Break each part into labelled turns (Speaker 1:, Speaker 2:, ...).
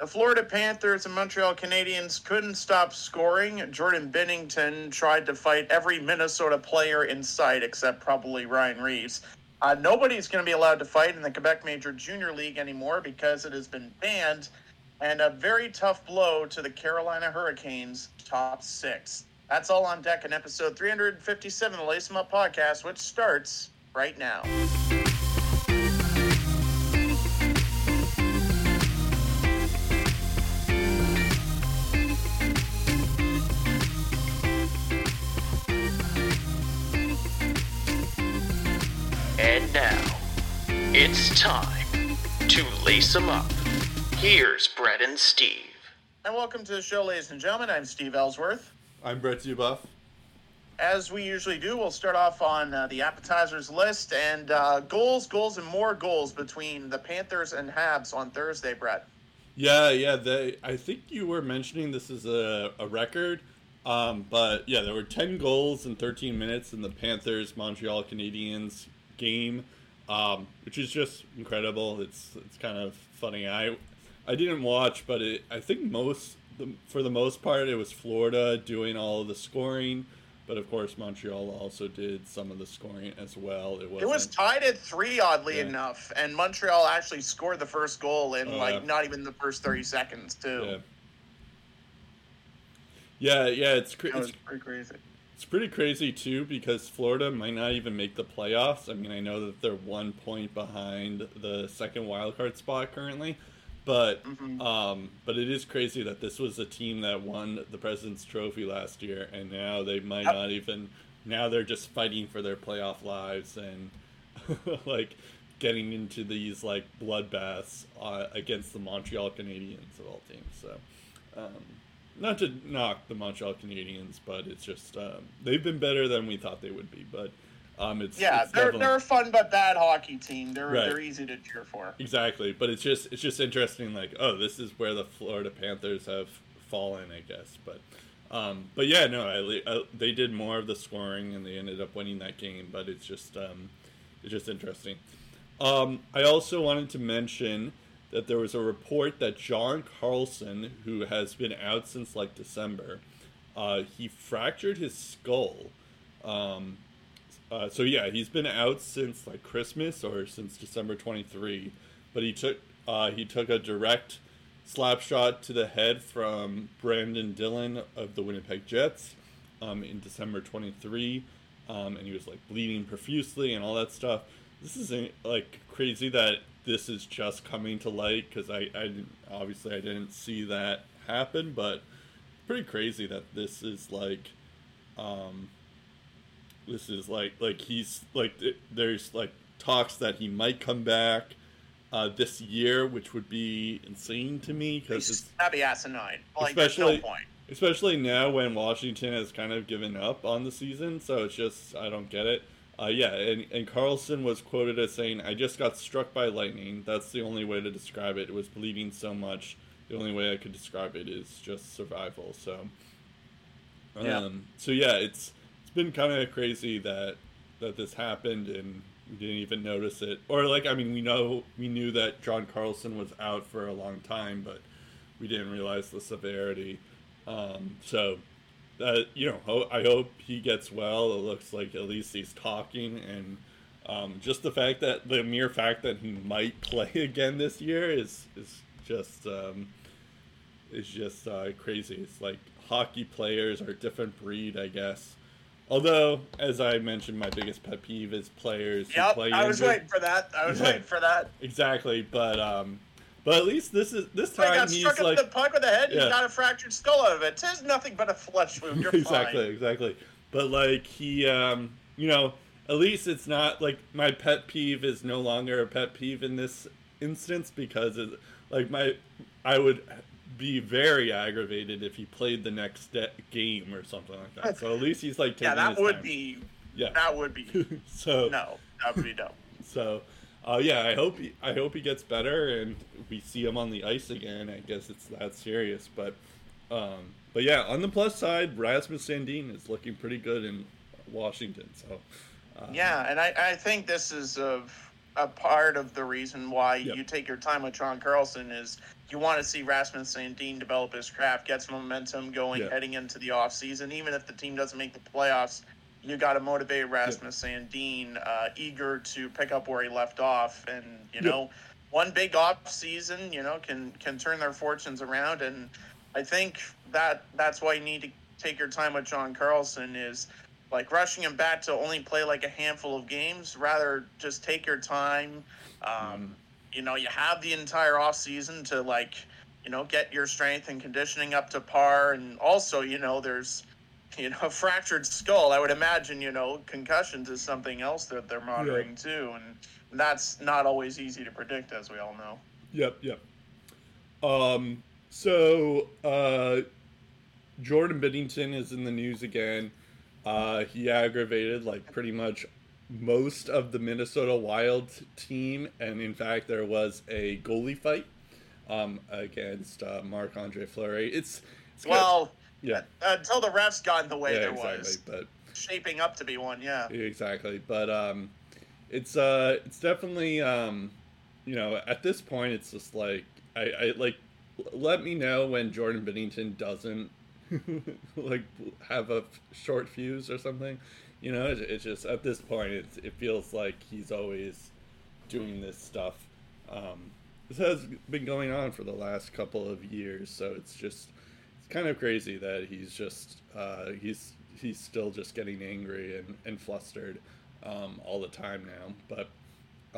Speaker 1: The Florida Panthers and Montreal Canadiens couldn't stop scoring. Jordan Binnington tried to fight every Minnesota player in sight except probably Ryan Reaves. Uh, nobody's going to be allowed to fight in the Quebec Major Junior League anymore because it has been banned. And a very tough blow to the Carolina Hurricanes top six. That's all on deck in episode 357 of the Lace 'em Up podcast, which starts right now.
Speaker 2: It's time to lace them up. Here's Brett and Steve.
Speaker 1: And welcome to the show, ladies and gentlemen. I'm Steve Ellsworth.
Speaker 3: I'm Brett Dubuff.
Speaker 1: As we usually do, we'll start off on uh, the appetizers list and uh, goals, goals, and more goals between the Panthers and Habs on Thursday, Brett.
Speaker 3: Yeah, yeah. They, I think you were mentioning this is a, a record, um, but yeah, there were 10 goals in 13 minutes in the Panthers Montreal Canadiens game, um, which is just incredible. It's it's kind of funny. I I didn't watch, but it, I think most the, for the most part it was Florida doing all of the scoring. But of course, Montreal also did some of the scoring as well. It was
Speaker 1: It was tied at three, oddly
Speaker 3: Yeah.
Speaker 1: enough, and Montreal actually scored the first goal in
Speaker 3: Oh,
Speaker 1: like
Speaker 3: yeah.
Speaker 1: not even the first thirty seconds, too.
Speaker 3: yeah. Yeah, yeah, it's cra-
Speaker 1: That was
Speaker 3: it's
Speaker 1: pretty crazy.
Speaker 3: It's pretty crazy too because Florida might not even make the playoffs. I mean, I know that they're one point behind the second wild card spot currently, but
Speaker 1: Mhm.
Speaker 3: um, but it is crazy that this was a team that won the President's Trophy last year, and now they might
Speaker 1: Yep.
Speaker 3: not even. Now they're just fighting for their playoff lives and like getting into these like bloodbaths uh, against the Montreal Canadiens of all teams. So. Um, not to knock the Montreal Canadiens, but it's just um, they've been better than we thought they would be. But um, it's
Speaker 1: Yeah,
Speaker 3: it's
Speaker 1: they're
Speaker 3: definitely-
Speaker 1: they're a fun but bad hockey team. They're
Speaker 3: Right.
Speaker 1: they're easy to cheer for.
Speaker 3: exactly. But it's just it's just interesting. Like, oh, this is where the Florida Panthers have fallen, I guess. But um, but yeah, no, I, I, they did more of the scoring and they ended up winning that game. But it's just um, it's just interesting. Um, I also wanted to mention that there was a report that John Carlson, who has been out since like December, uh, he fractured his skull. Um, uh, so yeah, he's been out since like Christmas or since December 23. But he took uh, he took a direct slap shot to the head from Brenden Dillon of the Winnipeg Jets um, in December 23, um, and he was like bleeding profusely and all that stuff. This is like crazy that this is just coming to light because I, I didn't, obviously I didn't see that happen, but pretty crazy that this is like um, this is like like he's like there's like talks that he might come back uh, this year, which would be insane to me because it's
Speaker 1: That'd be asinine. Like, there's no point.
Speaker 3: especially now when Washington has kind of given up on the season. So it's just I don't get it. Uh, yeah, and, and Carlson was quoted as saying, "I just got struck by lightning. That's the only way to describe it. It was bleeding so much. The only way I could describe it is just survival." So, um,
Speaker 1: Yeah.
Speaker 3: so yeah, it's it's been kind of crazy that that this happened and we didn't even notice it. Or like, I mean, we know we knew that John Carlson was out for a long time, but we didn't realize the severity. Um, so, uh, you know, ho- I hope he gets well. It looks like at least he's talking, and um, just the fact that the mere fact that he might play again this year is is just um, is just uh, crazy. It's like hockey players are a different breed, I guess. Although, as I mentioned, my biggest pet peeve is players
Speaker 1: Yep,
Speaker 3: play
Speaker 1: I was
Speaker 3: injured.
Speaker 1: waiting for that. I was
Speaker 3: Yeah.
Speaker 1: waiting for that.
Speaker 3: Exactly, but um, but at least this is this
Speaker 1: I
Speaker 3: time
Speaker 1: got
Speaker 3: he's
Speaker 1: struck
Speaker 3: like
Speaker 1: the puck with the head.
Speaker 3: Yeah.
Speaker 1: You got a fractured skull out of it. It's nothing but a flesh wound. You're
Speaker 3: exactly,
Speaker 1: fine.
Speaker 3: exactly. But like he, um, you know, at least it's not like my pet peeve is no longer a pet peeve in this instance because it, like my, I would be very aggravated if he played the next de- game or something like that. So at least he's like taking
Speaker 1: Yeah, that would
Speaker 3: time.
Speaker 1: be.
Speaker 3: yeah.
Speaker 1: That would be.
Speaker 3: so
Speaker 1: No, that would be dumb.
Speaker 3: so, uh, yeah, I hope he, I hope he gets better and we see him on the ice again. I guess it's that serious, but um, but yeah, on the plus side, Rasmus Sandin is looking pretty good in Washington. So uh,
Speaker 1: Yeah, and I, I think this is of a part of the reason why
Speaker 3: Yep.
Speaker 1: you take your time with John Carlson is you want to see Rasmus Sandin develop his craft, get some momentum going
Speaker 3: Yeah.
Speaker 1: heading into the offseason. Even if the team doesn't make the playoffs, you got to motivate Rasmus Sandin, uh, eager to pick up where he left off. And, you know, one big off season, you know, can can turn their fortunes around. And I think that that's why you need to take your time with John Carlson is like rushing him back to only play like a handful of games. Rather, just take your time. Um, you know, you have the entire off season to like, you know, get your strength and conditioning up to par, and also, you know, there's, you know, a fractured skull. I would imagine, you know, concussions is something else that they're monitoring too, and that's not always easy to predict, as we all know.
Speaker 3: Yep, yep. Um, so uh, Jordan Binnington is in the news again. Uh, he aggravated like pretty much most of the Minnesota Wild team, and in fact, there was a goalie fight um, against uh, Marc Andre Fleury. It's, it's
Speaker 1: Well,
Speaker 3: yeah,
Speaker 1: until the refs got in the way,
Speaker 3: yeah,
Speaker 1: there
Speaker 3: exactly.
Speaker 1: was
Speaker 3: But
Speaker 1: shaping up to be one. Yeah.
Speaker 3: Exactly, but um, it's uh, it's definitely um, you know, at this point, it's just like I, I like let me know when Jordan Binnington doesn't like have a f- short fuse or something. You know, it, it's just at this point, it's, it feels like he's always doing this stuff. Um, this has been going on for the last couple of years, so it's just it's kind of crazy that he's just uh, he's he's still just getting angry and, and flustered um, all the time now. But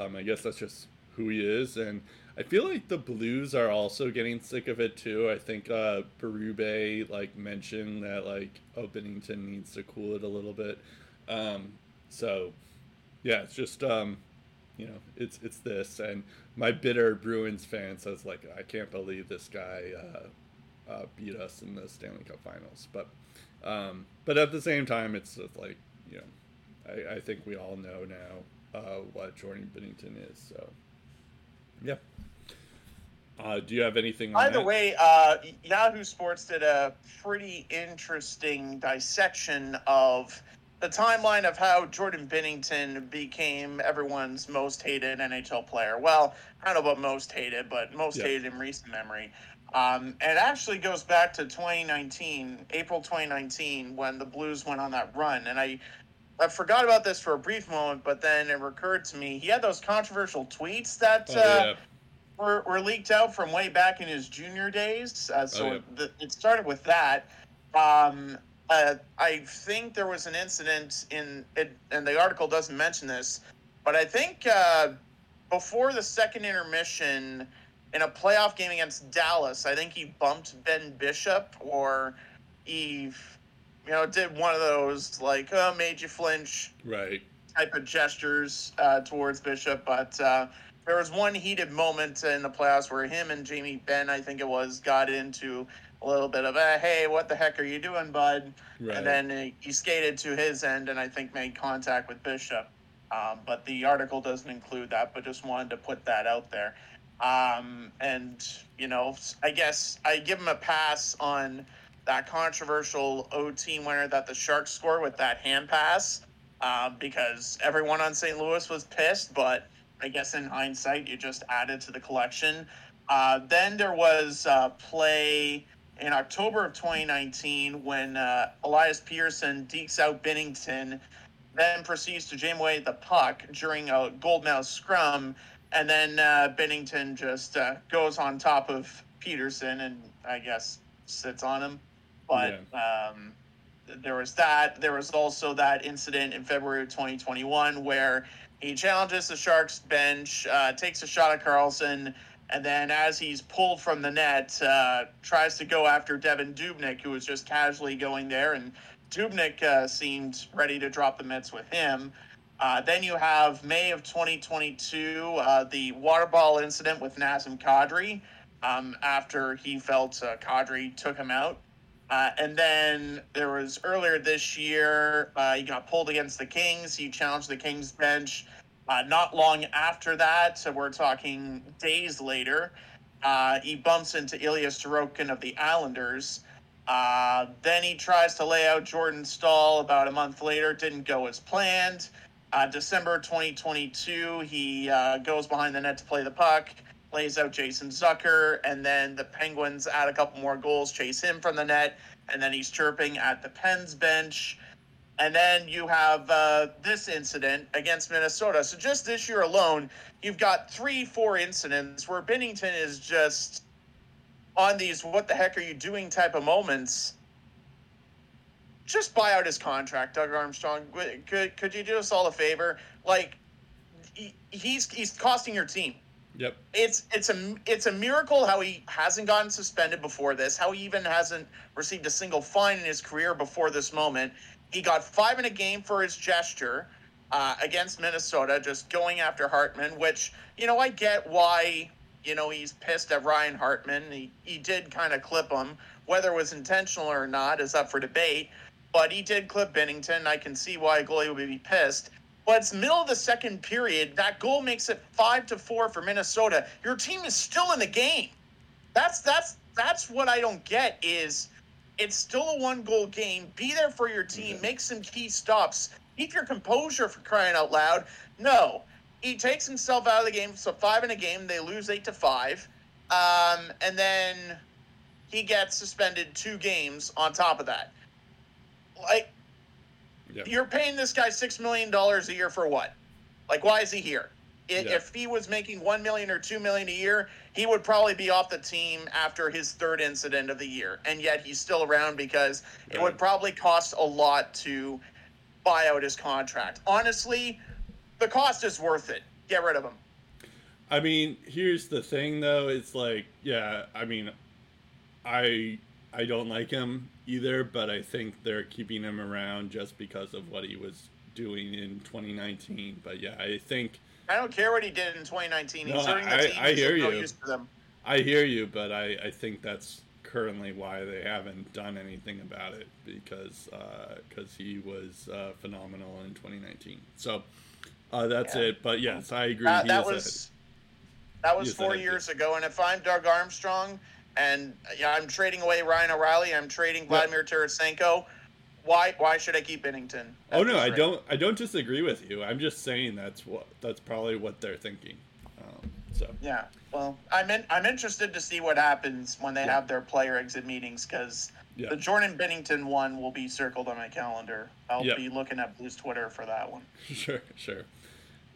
Speaker 3: um, I guess that's just who he is, and I feel like the Blues are also getting sick of it too. I think uh, Berube like mentioned that like oh Binnington needs to cool it a little bit. Um, so yeah, it's just um, you know it's it's this, and my bitter Bruins fan says like I can't believe this guy uh, uh, beat us in the Stanley Cup Finals, but um, but at the same time, it's like you know I, I think we all know now uh, what Jordan Binnington is. So yeah. Uh, do you have anything? By
Speaker 1: the
Speaker 3: that?
Speaker 1: way, uh, Yahoo Sports did a pretty interesting dissection of the timeline of how Jordan Binnington became everyone's most hated NHL player. Well, I don't know about most hated, but most
Speaker 3: Yeah.
Speaker 1: hated in recent memory. Um, it actually goes back to 2019, April 2019, when the Blues went on that run. And I, I forgot about this for a brief moment, but then it recurred to me. He had those controversial tweets that
Speaker 3: Oh,
Speaker 1: uh, were, were leaked out from way back in his junior days. Uh, so
Speaker 3: Oh, yeah.
Speaker 1: the, it started with that. Um, uh, I think there was an incident in it, and the article doesn't mention this, but I think uh, before the second intermission in a playoff game against Dallas, I think he bumped Ben Bishop or Eve. you know, did one of those like, oh, made you flinch
Speaker 3: Right.
Speaker 1: type of gestures uh, towards Bishop, but uh, there was one heated moment in the playoffs where him and Jamie Benn, I think it was, got into a little bit of a hey, what the heck are you doing, bud?
Speaker 3: Right.
Speaker 1: And then he skated to his end and I think made contact with Bishop. Um, but the article doesn't include that, but just wanted to put that out there. Um, and, you know, I guess I give him a pass on that controversial OT winner that the Sharks scored with that hand pass uh, because everyone on St. Louis was pissed, but I guess in hindsight, you just added to the collection. Uh, then there was uh, play in October of 2019 when uh, Elias Pearson dekes out Binnington, then proceeds to jam away the puck during a gold medal scrum, and then uh, Binnington just uh, goes on top of Pettersson and I guess sits on him. But um, there was that. There was also that incident in February of 2021 where he challenges the Sharks bench, uh, takes a shot at Carlson, and then as he's pulled from the net, uh, tries to go after Devan Dubnyk, who was just casually going there, and Dubnyk uh, seemed ready to drop the mitts with him. Uh, then you have May of 2022, uh, the water ball incident with Nazem Kadri, um, after he felt uh, Kadri took him out. Uh, and then there was earlier this year, uh, he got pulled against the Kings. He challenged the Kings bench. Not long after that, so we're talking days later, he bumps into Ilya Sorokin of the Islanders. Then he tries to lay out Jordan Staal about a month later. Didn't go as planned. Uh, December 2022, he uh, goes behind the net to play the puck, lays out Jason Zucker, and then the Penguins add a couple more goals, chase him from the net, and then he's chirping at the Pens bench. And then you have uh, this incident against Minnesota. So just this year alone, you've got three, four incidents where Binnington is just on these "what the heck are you doing" type of moments. Just buy out his contract, Doug Armstrong. Could could you do us all a favor? Like, he, he's he's costing your team.
Speaker 3: Yep.
Speaker 1: It's it's a it's a miracle how he hasn't gotten suspended before this. How he even hasn't received a single fine in his career before this moment. He got five in a game for his gesture uh, against Minnesota, just going after Hartman. Which you know I get why you know he's pissed at Ryan Hartman. He he did kind of clip him. Whether it was intentional or not is up for debate. But he did clip Binnington. I can see why a goalie would be pissed. But it's middle of the second period. That goal makes it five to four for Minnesota. Your team is still in the game. That's that's that's what I don't get is it's still a one goal game. Be there for your team. Make some key stops. Keep your composure for crying out loud. No. He takes himself out of the game. So five in a game, they lose eight to five. Um, and then he gets suspended two games on top of that. Like you're paying this guy six million dollars a year for what? Like, why is he here? I-
Speaker 3: Yeah.
Speaker 1: If he was making one million or two million a year, he would probably be off the team after his third incident of the year, and yet he's still around because it would probably cost a lot to buy out his contract. Honestly, the cost is worth it. Get rid of him.
Speaker 3: I mean, here's the thing though, it's like, yeah, I mean, I I don't like him either, but I think they're keeping him around just because of what he was doing in 2019. But yeah, I think
Speaker 1: I don't care what he did in 2019. He's
Speaker 3: No,
Speaker 1: hurting the
Speaker 3: I-
Speaker 1: team.
Speaker 3: I hear
Speaker 1: no
Speaker 3: you.
Speaker 1: use to them.
Speaker 3: I hear you, but I, I think that's currently why they haven't done anything about it because because he was uh, phenomenal in 2019. So uh, that's
Speaker 1: Yeah.
Speaker 3: it. But yes, I agree.
Speaker 1: That,
Speaker 3: he
Speaker 1: that
Speaker 3: is
Speaker 1: was that was four years ago. And if I'm Doug Armstrong and yeah, I'm trading away Ryan O'Reilly, I'm trading Vladimir Tarasenko. Why why should I keep Binnington?
Speaker 3: Oh no, I
Speaker 1: rate?
Speaker 3: don't. I don't disagree with you. I'm just saying that's what that's probably what they're thinking. Um, so
Speaker 1: Yeah. Well, I'm in, I'm interested to see what happens when they
Speaker 3: Yeah.
Speaker 1: have their player exit meetings because
Speaker 3: yeah,
Speaker 1: the Jordan Binnington one will be circled on my calendar. I'll
Speaker 3: Yeah.
Speaker 1: be looking at Blues Twitter for that one.
Speaker 3: sure, sure.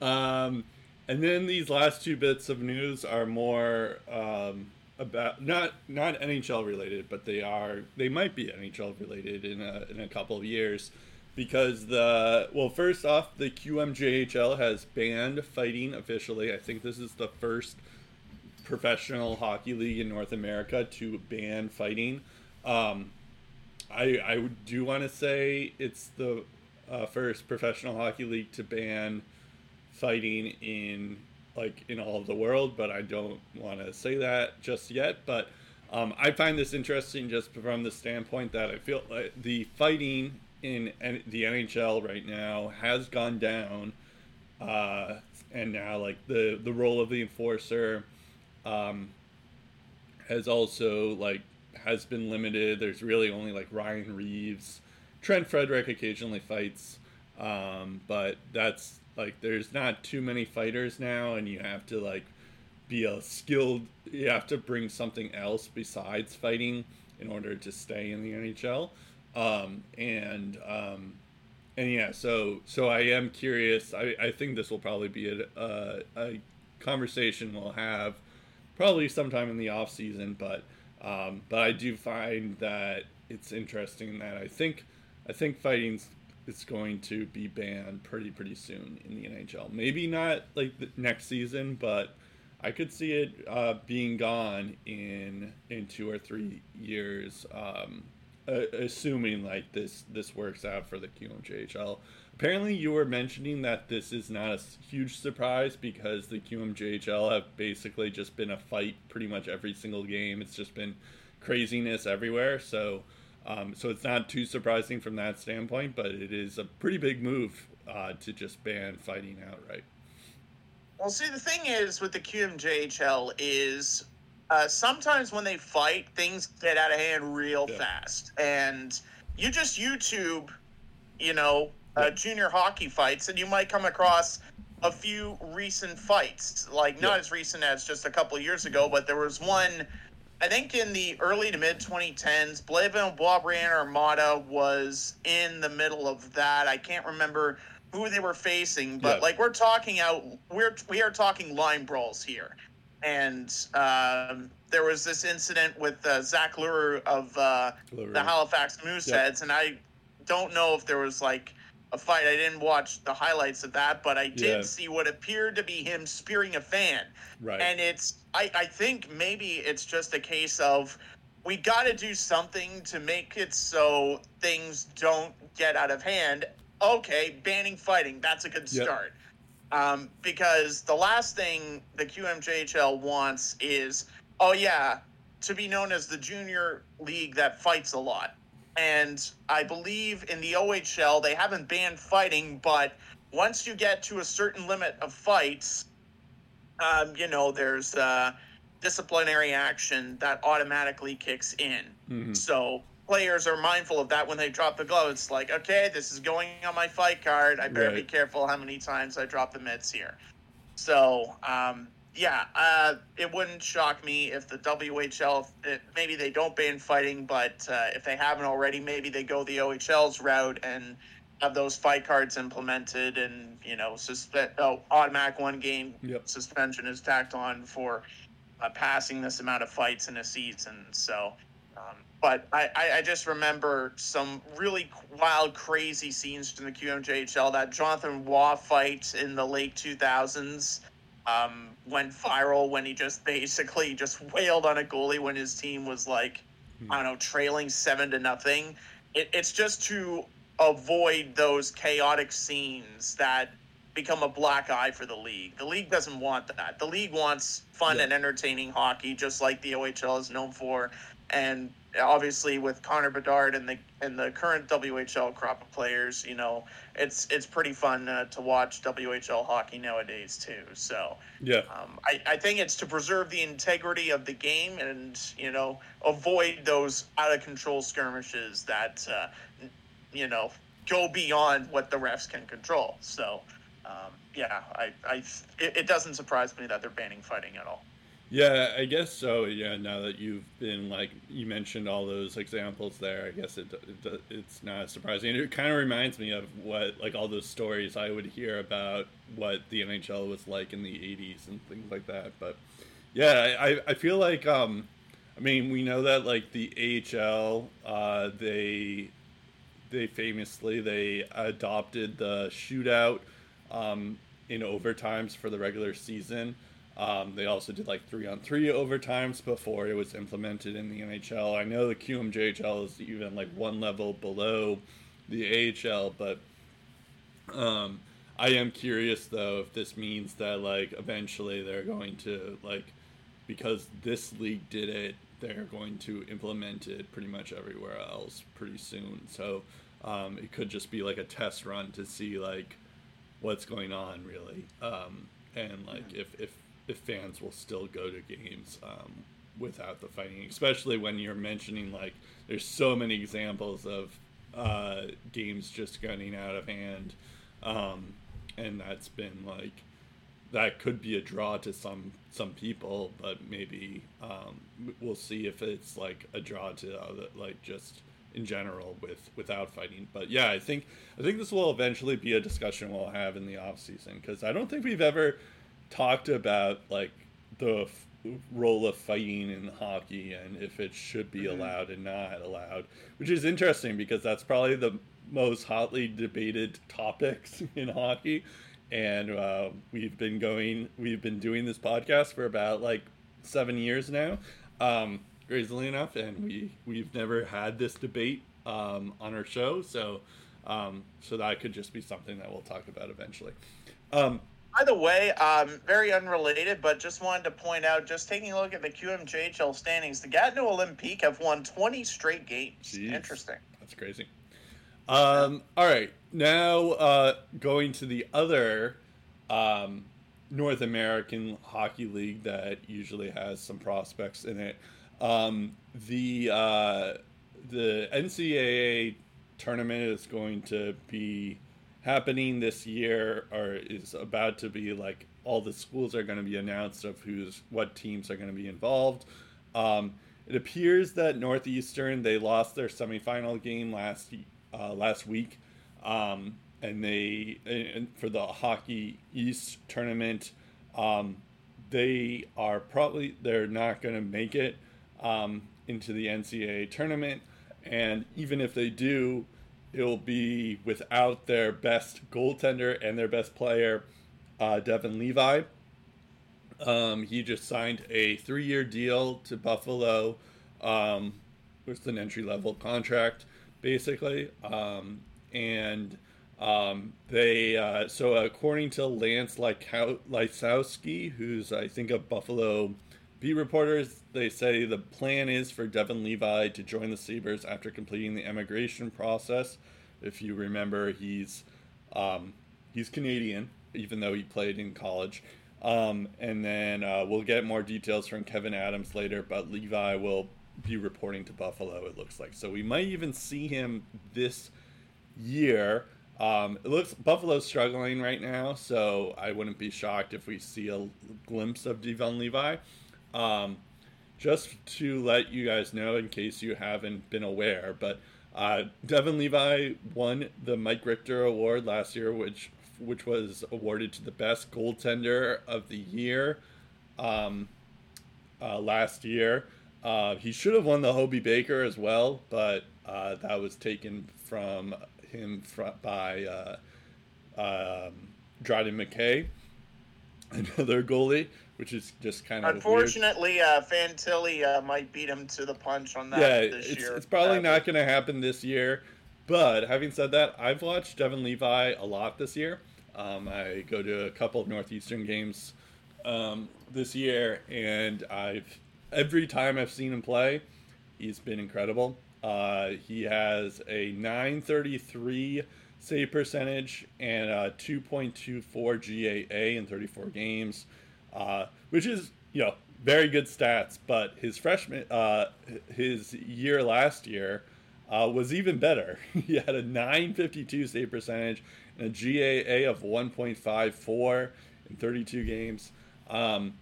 Speaker 3: Um, and then these last two bits of news are more um, about not not NHL related, but they are they might be NHL related in a in a couple of years. Because the well, first off, the QMJHL has banned fighting officially. I think this is the first professional hockey league in North America to ban fighting. Um, I I do want to say it's the uh, first professional hockey league to ban fighting in like in all of the world, but I don't want to say that just yet. But um, I find this interesting just from the standpoint that I feel like the fighting in the NHL right now has gone down, uh, and now like the the role of the enforcer um, has also like has been limited. There's really only like Ryan Reaves, Trent Frederic occasionally fights, um, but that's like there's not too many fighters now, and you have to like be a skilled. You have to bring something else besides fighting in order to stay in the NHL. Um, and um, and yeah, so so I am curious. I, I think this will probably be a, a, a conversation we'll have probably sometime in the off season, but um, but I do find that it's interesting that I think I think fighting's it's going to be banned pretty pretty soon in the NHL. Maybe not like the next season, but I could see it uh, being gone in in two or three years, um, uh, assuming like this this works out for the QMJHL. Apparently, you were mentioning that this is not a huge surprise because the QMJHL have basically just been a fight pretty much every single game. It's just been craziness everywhere. So, um, so it's not too surprising from that standpoint, but it is a pretty big move uh, to just ban fighting outright.
Speaker 1: Well, see, the thing is with the QMJHL is uh, sometimes when they fight, things get out of hand real
Speaker 3: Yeah.
Speaker 1: fast, and you just YouTube, you know, uh, junior hockey fights, and you might come across a few recent fights, like not
Speaker 3: Yeah.
Speaker 1: as recent as just a couple years ago, but there was one. I think in the early to mid 2010s, Blainville Boisbriand Armada was in the middle of that. I can't remember who they were facing, but
Speaker 3: Yeah.
Speaker 1: like we're talking out, we're we are talking line brawls here, and um, there was this incident with uh, Zach Lurie of uh, the Halifax Mooseheads, and I don't know if there was like a fight. I didn't watch the highlights of that, but I did
Speaker 3: Yeah.
Speaker 1: see what appeared to be him spearing a fan.
Speaker 3: Right.
Speaker 1: And it's, I, I think maybe it's just a case of we got to do something to make it so things don't get out of hand. Okay, banning fighting, that's a good
Speaker 3: Yep.
Speaker 1: start. Um, because the last thing the QMJHL wants is, oh yeah, to be known as the junior league that fights a lot. And I believe in the OHL they haven't banned fighting, but once you get to a certain limit of fights, um, you know, there's uh, disciplinary action that automatically kicks in.
Speaker 3: Mhm.
Speaker 1: So players are mindful of that when they drop the glove. It's like, okay, this is going on my fight card. I better be careful how many times I drop the mitts here. So, um, yeah, uh, it wouldn't shock me if the WHL, if maybe they don't ban fighting, but uh, if they haven't already, maybe they go the OHL's route and have those fight cards implemented and, you know, suspend, oh, automatic one game
Speaker 3: Yep.
Speaker 1: suspension is tacked on for uh, passing this amount of fights in a season. So, um, but I, I, just remember some really wild, crazy scenes in the QMJHL. That Jonathan Roy fight in the late 2000s um, went viral when he just basically just wailed on a goalie when his team was like, I don't know, trailing seven to nothing. It, it's just to avoid those chaotic scenes that become a black eye for the league. The league doesn't want that. The league wants fun
Speaker 3: Yeah.
Speaker 1: and entertaining hockey, just like the OHL is known for. And obviously, with Connor Bedard and the and the current WHL crop of players, you know, it's it's pretty fun uh, to watch WHL hockey nowadays too. So.
Speaker 3: Yeah.
Speaker 1: Um, I, I think it's to preserve the integrity of the game and you know avoid those out of control skirmishes that uh, you know go beyond what the refs can control. So um, yeah, I, I it, it doesn't surprise me that they're banning fighting at all.
Speaker 3: Yeah, I guess so. Yeah, now that you've been like you mentioned all those examples there, I guess it, it it's not surprising. It kind of reminds me of what like all those stories I would hear about what the NHL was like in the '80s and things like that. But yeah, I I feel like um, I mean we know that like the AHL uh, they they famously they adopted the shootout um, in overtimes for the regular season. Um, they also did like three on three overtimes before it was implemented in the NHL. I know the QMJHL is even like one level below the AHL, but um, I am curious though if this means that like eventually they're going to like because this league did it, they're going to implement it pretty much everywhere else pretty soon. So um, it could just be like a test run to see like what's going on really, um, and like if if if fans will still go to games um, without the fighting, especially when you're mentioning like there's so many examples of uh, games just getting out of hand, um, and that's been like that could be a draw to some some people, but maybe um, we'll see if it's like a draw to other like just in general with without fighting. But yeah, I think I think this will eventually be a discussion we'll have in the off season because I don't think we've ever talked about like the f- role of fighting in hockey and if it should be allowed and not allowed, which is interesting because that's probably the most hotly debated topics in hockey. And uh, we've been going, we've been doing this podcast for about like seven years now, um, crazily enough, and we we've never had this debate um, on our show. So, um, so that could just be something that we'll talk about eventually. Um,
Speaker 1: By the way, um, very unrelated, but just wanted to point out, just taking a look at the QMJHL standings, the Gatineau Olympique have won 20 straight games.
Speaker 3: Jeez.
Speaker 1: Interesting.
Speaker 3: That's crazy. Um, all right, now uh, going to the other um, North American Hockey League that usually has some prospects in it. Um, the uh, the NCAA tournament is going to be happening this year or is about to be like all the schools are going to be announced of who's what teams are going to be involved. Um, it appears that Northeastern they lost their semifinal game last uh, last week, um, and they and for the Hockey East tournament, um, they are probably they're not going to make it um, into the NCAA tournament, and even if they do, it'll be without their best goaltender and their best player, uh, Devon Levi. Um, he just signed a three-year deal to Buffalo, um, with an entry-level contract, basically. Um, and um, they uh, so according to Lance Lysowski, who's I think a Buffalo beat reporters, they say the plan is for Devon Levi to join the Sabres after completing the immigration process. If you remember, he's um, he's Canadian, even though he played in college. Um, and then uh, we'll get more details from Kevin Adams later, but Levi will be reporting to Buffalo, it looks like. So we might even see him this year. Um, it looks Buffalo's struggling right now, so I wouldn't be shocked if we see a glimpse of Devon Levi. Um, just to let you guys know, in case you haven't been aware, but uh, Devon Levi won the Mike Richter Award last year, which which was awarded to the best goaltender of the year um, uh, last year. Uh, he should have won the Hobey Baker as well, but uh, that was taken from him fr- by uh, um, Dryden McKay, another goalie, which is just kind of
Speaker 1: unfortunately. Uh, Fantilli uh, might beat him to the punch on that
Speaker 3: yeah,
Speaker 1: this
Speaker 3: it's,
Speaker 1: year.
Speaker 3: it's probably not going to happen this year. But having said that, I've watched Devon Levi a lot this year. Um, I go to a couple of Northeastern games um, this year, and I've every time I've seen him play, he's been incredible. Uh, he has a 933 save percentage and a 2.24 GAA in 34 games, uh, which is you know very good stats. But his freshman, uh, his year last year, uh, was even better. he had a 952 save percentage and a GAA of 1.54 in 32 games. Um,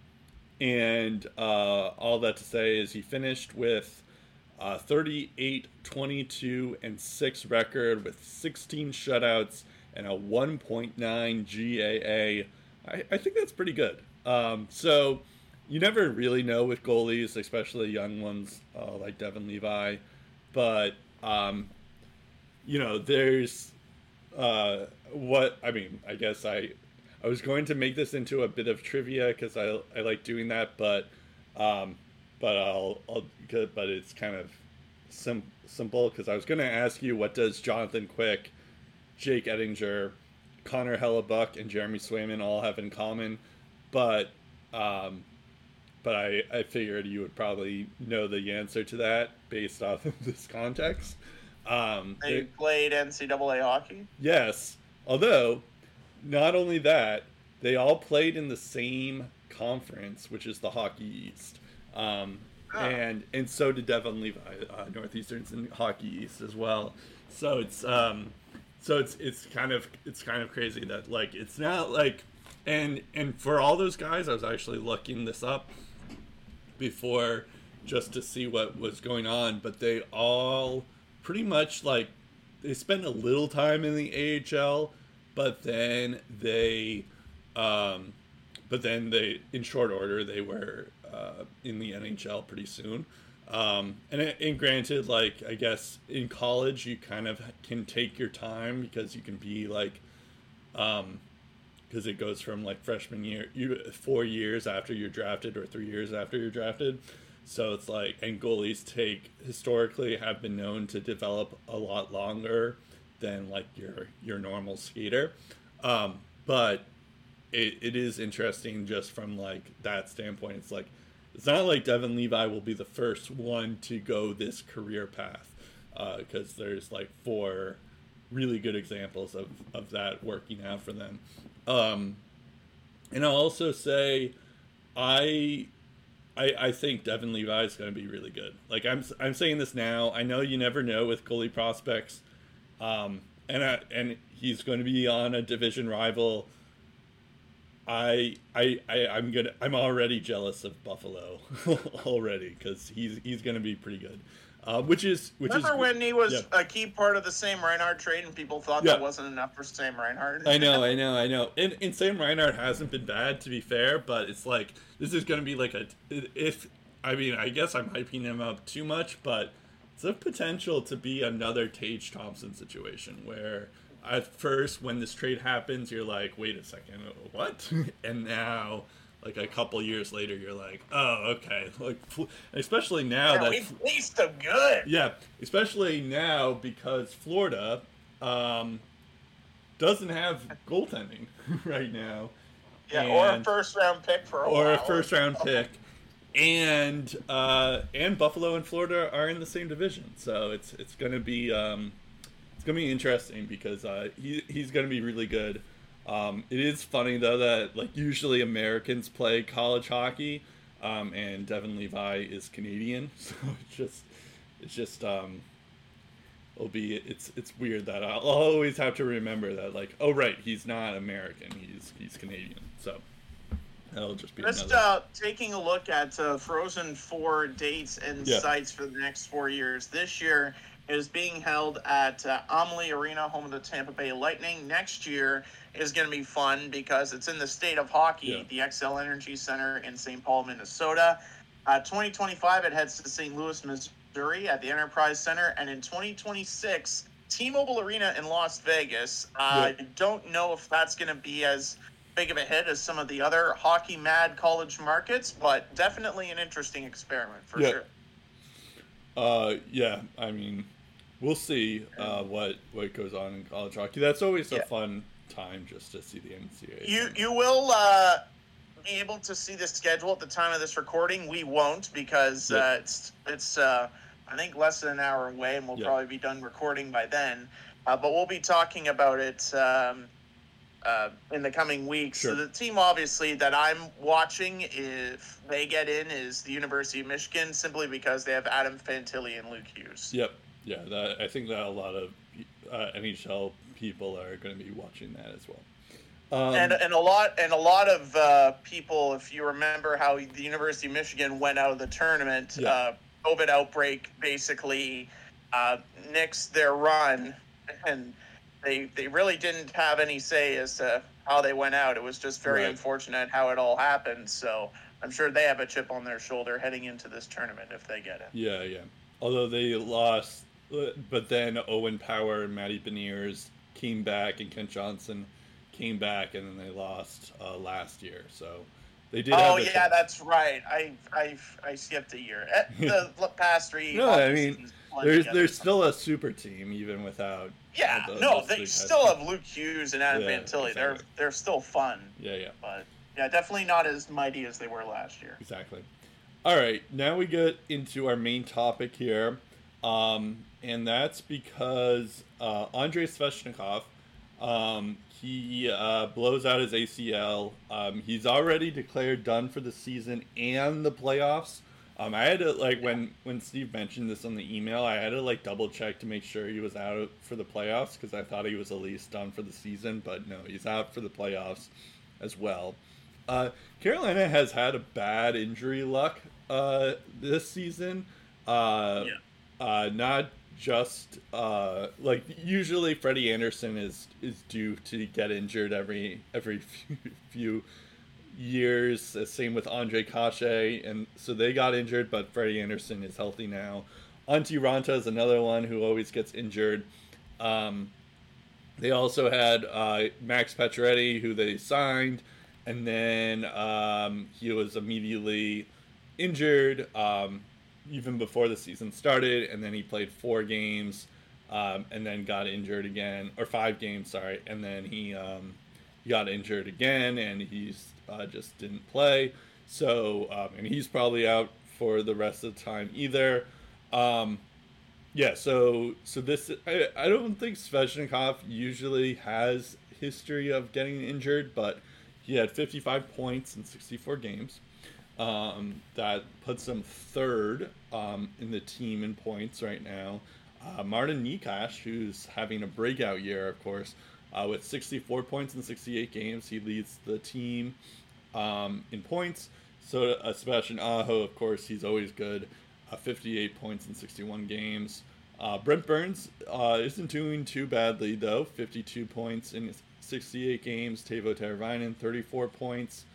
Speaker 3: and uh, all that to say is he finished with uh, 38, 22, and 6 record with 16 shutouts and a 1.9 GAA. I, I think that's pretty good. Um, so you never really know with goalies, especially young ones uh, like Devon Levi. But, um, you know, there's uh, what, I mean, I guess I I was going to make this into a bit of trivia because I, I like doing that, but um, but I'll, I'll but it's kind of sim- simple because I was going to ask you what does Jonathan Quick, Jake Oettinger, Connor Hellebuyck, and Jeremy Swayman all have in common, but um, but I, I figured you would probably know the answer to that based off of this context. Um,
Speaker 1: they played NCAA hockey.
Speaker 3: Yes, although not only that, they all played in the same conference, which is the Hockey East. Um, oh. And and so did Devon Levi, uh, Northeastern's in Hockey East as well. So it's um, so it's it's kind of it's kind of crazy that like it's not like and and for all those guys, I was actually looking this up before just to see what was going on, but they all pretty much like they spent a little time in the AHL but then they, um, but then they, in short order, they were uh, in the NHL pretty soon. Um, and, and granted, like I guess in college you kind of can take your time because you can be like, um, because it goes from like freshman year, you four years after you're drafted or three years after you're drafted. So it's like, and goalies take historically have been known to develop a lot longer than like your your normal skater. Um, but it, it is interesting just from like that standpoint. It's like it's not like Devon Levi will be the first one to go this career path because uh, there's like four really good examples of, of that working out for them. Um, and I'll also say, I, I, I think Devon Levi is going to be really good. Like I'm, I'm saying this now. I know you never know with goalie prospects. Um, and uh, and he's going to be on a division rival. I I, I I'm gonna I'm already jealous of Buffalo already because he's he's gonna be pretty good. Uh, which is which
Speaker 1: Remember
Speaker 3: is
Speaker 1: when he was
Speaker 3: yeah.
Speaker 1: a key part of the Sam Reinhart trade, and people thought
Speaker 3: Yeah.
Speaker 1: that wasn't enough for Sam Reinhart?
Speaker 3: I know, I know, I know. And, and Sam Reinhart hasn't been bad, to be fair, but it's like this is going to be like a if I mean I guess I'm hyping him up too much, but it's a potential to be another Tage Thompson situation where at first when this trade happens, you're like, wait a second, what? and now. Like a couple years later, you're like, oh, okay. Like, especially now
Speaker 1: Yeah,
Speaker 3: that
Speaker 1: we've fleeced him good.
Speaker 3: yeah, especially now because Florida um, doesn't have goaltending right now.
Speaker 1: Yeah, or a first round pick for a
Speaker 3: or a first round pick. And uh, and Buffalo and Florida are in the same division, so it's it's gonna be um, it's gonna be interesting because uh, he he's gonna be really good. Um, it is funny though that like usually Americans play college hockey, um, and Devon Levi is Canadian, so it's just it's just um, it'll be it's it's weird that I'll, always have to remember that like oh right he's not American he's he's Canadian so that'll just be
Speaker 1: Just uh, taking a look at uh, Frozen Four dates and
Speaker 3: Yeah.
Speaker 1: sites for the next four years. This year is being held at uh, Amalie Arena, home of the Tampa Bay Lightning. Next year is going to be fun because it's in the state of hockey, the Xcel Energy Center in St. Paul, Minnesota. Uh, 2025, it heads to St. Louis, Missouri at the Enterprise Center. And in 2026, T Mobile Arena in Las Vegas. Uh, I don't know if that's going to be as big of a hit as some of the other hockey mad college markets, but definitely an interesting experiment for
Speaker 3: Yeah.
Speaker 1: sure.
Speaker 3: Uh, yeah, I mean, we'll see uh, what what goes on in college hockey. That's always a
Speaker 1: Yeah.
Speaker 3: fun time just to see the NCAA.
Speaker 1: You you will uh, be able to see the schedule at the time of this recording. We won't because
Speaker 3: Yeah.
Speaker 1: uh, it's it's uh, I think less than an hour away, and we'll
Speaker 3: Yeah.
Speaker 1: probably be done recording by then. Uh, but we'll be talking about it um, uh, in the coming weeks.
Speaker 3: Sure.
Speaker 1: So the team, obviously, that I'm watching, if they get in, is the University of Michigan, simply because they have Adam Fantilli and Luke Hughes.
Speaker 3: Yep. Yeah, that I think that a lot of uh, NHL people are going to be watching that as well. Um,
Speaker 1: and and a lot and a lot of uh, people, if you remember how the University of Michigan went out of the tournament,
Speaker 3: Yeah.
Speaker 1: uh, COVID outbreak basically uh, nixed their run, and they they really didn't have any say as to how they went out. It was just very
Speaker 3: Right.
Speaker 1: unfortunate how it all happened. So I'm sure they have a chip on their shoulder heading into this tournament if they get it.
Speaker 3: yeah, yeah. Although they lost, but then Owen Power and Matty Beniers came back, and Kent Johnson came back, and then they lost uh, last year. So they did.
Speaker 1: Oh yeah,
Speaker 3: chance.
Speaker 1: that's right. I I I skipped a year. Eh, The past three.
Speaker 3: No, I mean, There's there's still a super team even without.
Speaker 1: Yeah,
Speaker 3: the-
Speaker 1: no, they still have Luke Hughes and Adam
Speaker 3: Yeah,
Speaker 1: Fantilli. They're they're still fun,
Speaker 3: Yeah, yeah.
Speaker 1: but yeah, definitely not as mighty as they were last year.
Speaker 3: Exactly. All right, now we get into our main topic here, um, and that's because uh, Andrei Svechnikov, um, he uh, blows out his ACL. Um, he's already declared done for the season and the playoffs. Um, I had to like when when Steve mentioned this on the email, I had to like double check to make sure he was out for the playoffs because I thought he was at least done for the season, but no, he's out for the playoffs as well. Uh, Carolina has had a bad injury luck uh, this season. Uh, uh, not just uh, like usually Freddie Andersen is is due to get injured every every few, years. Same with Andre Kache, and so they got injured, but Freddie Andersen is healthy now. Antti Raanta is another one who always gets injured. Um, they also had uh, Max Pacioretty, who they signed, and then um, he was immediately injured um, even before the season started, and then he played four games, um, and then got injured again, or five games, sorry, and then he um, got injured again, and he's uh, just didn't play. So, um, and he's probably out for the rest of the time either. Um, yeah, so so this I, I don't think Svechnikov usually has history of getting injured, but he had 55 points in 64 games. Um, that puts them third um, in the team in points right now. uh, Martin Necas, who's having a breakout year, of course, uh, with 64 points in 68 games. He leads the team um, in points. So uh, Sebastian Aho, of course, he's always good. Uh, 58 points in 61 games. Uh, Brent Burns uh, isn't doing too badly though. 52 points in 68 games. Teuvo Teravainen 34 points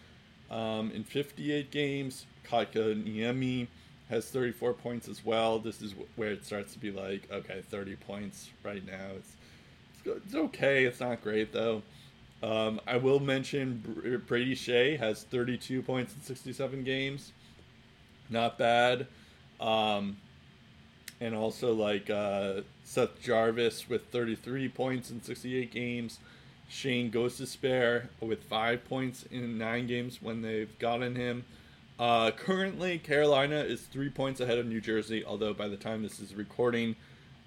Speaker 3: um, in 58 games. Kotkaniemi has 34 points as well. This is where it starts to be like, okay, 30 points right now. It's it's, okay. It's not great though. Um, I will mention Brady Skjei has 32 points in 67 games. Not bad. Um, and also like uh, Seth Jarvis with 33 points in 68 games. Shayne Gostisbehere with five points in nine games when they've gotten him. Uh, currently, Carolina is three points ahead of New Jersey, although by the time this is recording,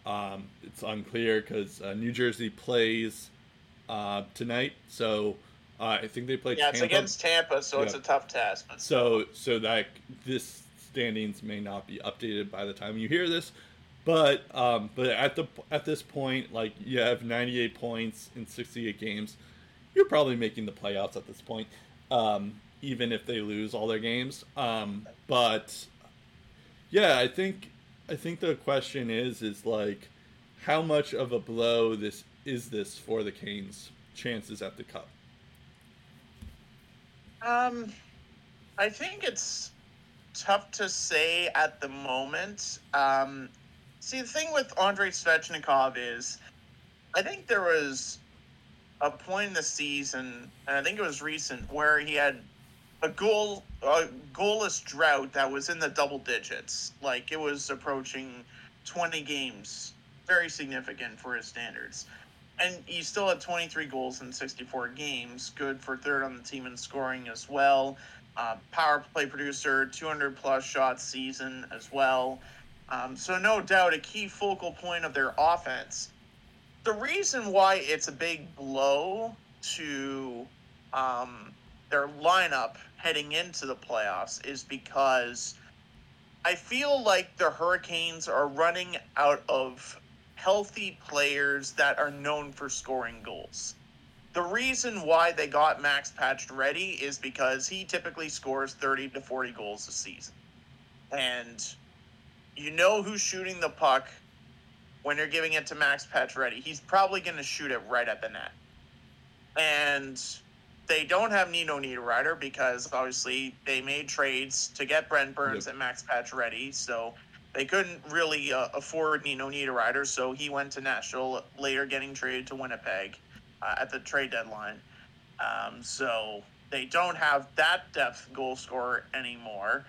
Speaker 3: um, it's unclear because uh, New Jersey plays uh, tonight. So uh, I think they play.
Speaker 1: Yeah, Tampa. it's against Tampa, so yeah. it's a tough task.
Speaker 3: So so that this standings may not be updated by the time you hear this. But um, but at the at this point, like you have 98 points in 68 games, you're probably making the playoffs at this point, um, even if they lose all their games. Um, but yeah, I think I think the question is is like how much of a blow this is this for the Canes' chances at the cup?
Speaker 1: Um, I think it's tough to say at the moment. Um, see, the thing with Andrei Svechnikov is, I think there was a point in the season, and I think it was recent, where he had a goal, a goalless drought that was in the double digits. Like it was approaching twenty games, very significant for his standards. And he still had 23 goals in 64 games, good for third on the team in scoring as well uh, power play producer, 200 plus shots season as well. Um, so, no doubt, a key focal point of their offense. The reason why it's a big blow to um, their lineup heading into the playoffs is because I feel like the Hurricanes are running out of healthy players that are known for scoring goals. The reason why they got Max Pacioretty is because he typically scores 30 to 40 goals a season. And you know who's shooting the puck when you're giving it to Max Pacioretty. He's probably going to shoot it right at the net. And they don't have Nino Niederreiter because obviously they made trades to get Brent Burns yep. and Max Pacioretty. So they couldn't really uh, afford Nino Niederreiter. So he went to Nashville, later getting traded to Winnipeg uh, at the trade deadline. Um, so they don't have that depth goal scorer anymore.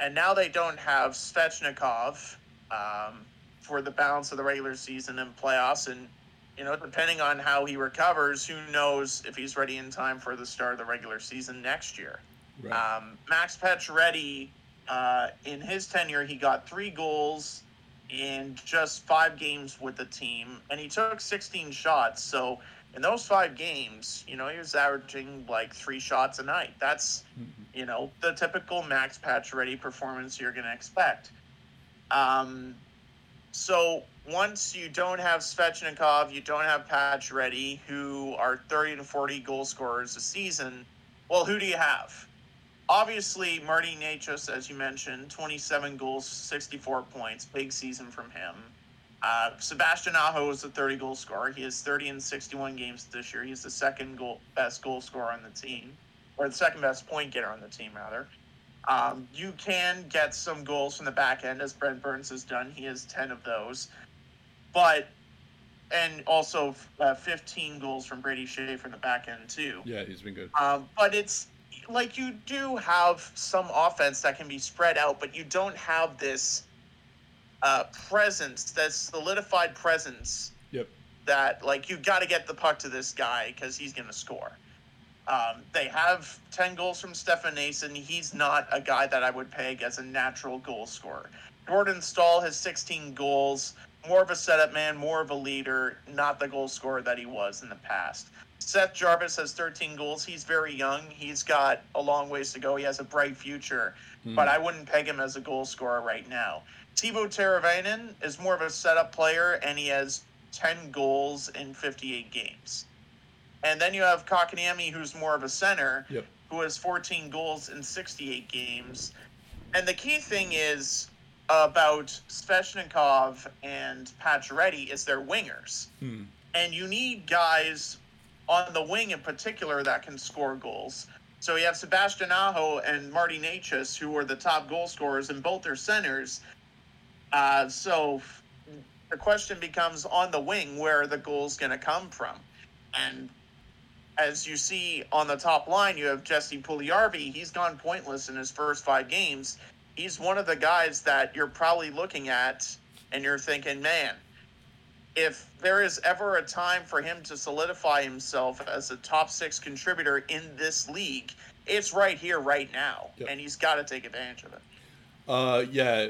Speaker 1: And now they don't have Svechnikov um, for the balance of the regular season and playoffs. And, you know, depending on how he recovers, who knows if he's ready in time for the start of the regular season next year. Right. Um, Max Pacioretty, uh, in his tenure, he got three goals in just five games with the team, and he took 16 shots. So in those five games, you know, he was averaging like three shots a night. That's, mm-hmm. you know, the typical Max Pacioretty performance you're going to expect. Um, so once you don't have Svechnikov, you don't have Pacioretty, who are 30 to 40 goal scorers a season, well, who do you have? Obviously, Marty Necas, as you mentioned, 27 goals, 64 points, big season from him. Uh, Sebastian Aho is a 30 goal scorer. He has 30 in 61 games this year. He's the second goal best goal scorer on the team, or the second best point getter on the team, rather. Um, you can get some goals from the back end, as Brent Burns has done. He has 10 of those. But, and also uh, 15 goals from Brady Skjei from the back end, too.
Speaker 3: Yeah, he's been good.
Speaker 1: Um, but it's like you do have some offense that can be spread out, but you don't have this uh, presence, that solidified presence.
Speaker 3: Yep.
Speaker 1: That like you got to get the puck to this guy because he's going to score. Um, they have ten goals from Stefan Noesen. He's not a guy that I would peg as a natural goal scorer. Jordan Staal has 16 goals, more of a setup man, more of a leader, not the goal scorer that he was in the past. Seth Jarvis has 13 goals. He's very young. He's got a long ways to go. He has a bright future, mm. but I wouldn't peg him as a goal scorer right now. Teuvo Teravainen is more of a setup player, and he has 10 goals in 58 games. And then you have Kotkaniemi, who's more of a center,
Speaker 3: Yep.
Speaker 1: who has 14 goals in 68 games. And the key thing is about Svechnikov and Pacioretty is their wingers.
Speaker 3: Hmm.
Speaker 1: And you need guys on the wing in particular that can score goals. So you have Sebastian Aho and Marty Necas, who are the top goal scorers, and both are centers. Uh, so the question becomes on the wing, where are the goals going to come from? And as you see on the top line, you have Jesse Puljujärvi. He's gone pointless in his first five games. He's one of the guys that you're probably looking at and you're thinking, man, if there is ever a time for him to solidify himself as a top six contributor in this league, it's right here, right now.
Speaker 3: Yep.
Speaker 1: And he's got to take advantage of it.
Speaker 3: Uh, yeah.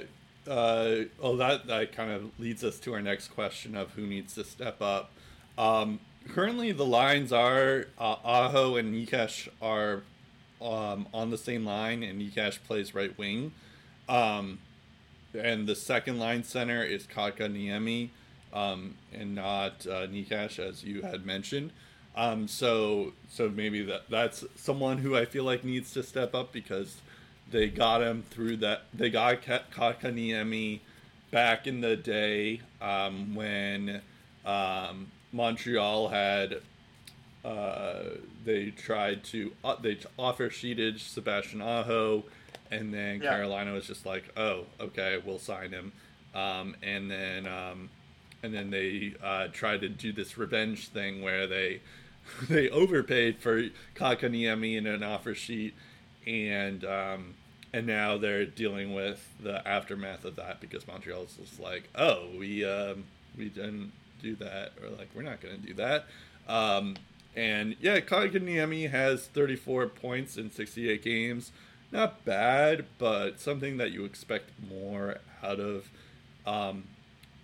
Speaker 3: Uh, well, that that kind of leads us to our next question of who needs to step up. Um, currently, the lines are uh, Aho and Necas are um, on the same line, and Necas plays right wing. Um, and the second line center is Kotkaniemi, um, and not uh, Necas, as you had mentioned. Um, so so maybe that that's someone who I feel like needs to step up because they got him through that. They got Ka- Kotkaniemi back in the day um, when um, Montreal had uh, they tried to uh, they offer sheeted Sebastian Aho, and then
Speaker 1: Yeah.
Speaker 3: Carolina was just like, oh, okay, we'll sign him, um, and then um, and then they uh, tried to do this revenge thing where they they overpaid for Kotkaniemi in an offer sheet, and um, and now they're dealing with the aftermath of that because Montreal's just like, oh, we um, we didn't do that, or like we're not going to do that. Um, and yeah, Kotkaniemi has 34 points in 68 games. Not bad, but something that you expect more out of um,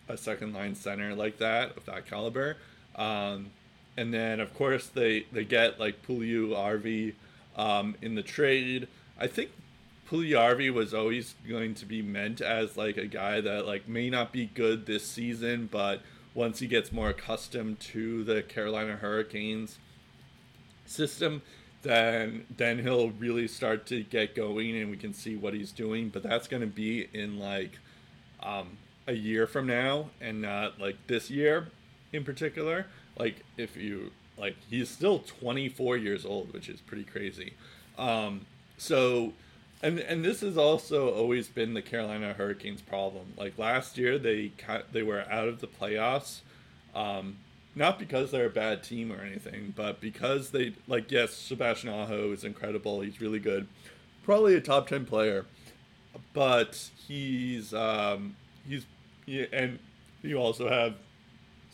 Speaker 3: a second line center like that of that caliber. Um, and then of course they they get like Puljujärvi um, in the trade. I think Puljujärvi was always going to be meant as like a guy that like may not be good this season, but once he gets more accustomed to the Carolina Hurricanes system, then then he'll really start to get going and we can see what he's doing. But that's going to be in like um, a year from now and not like this year in particular. Like if you like, he's still 24 years old, which is pretty crazy. Um, so, and and this has also always been the Carolina Hurricanes' problem. Like last year, they they were out of the playoffs, um, not because they're a bad team or anything, but because they like yes, Sebastian Aho is incredible. He's really good, probably a top 10 player, but he's um, he's yeah, and you also have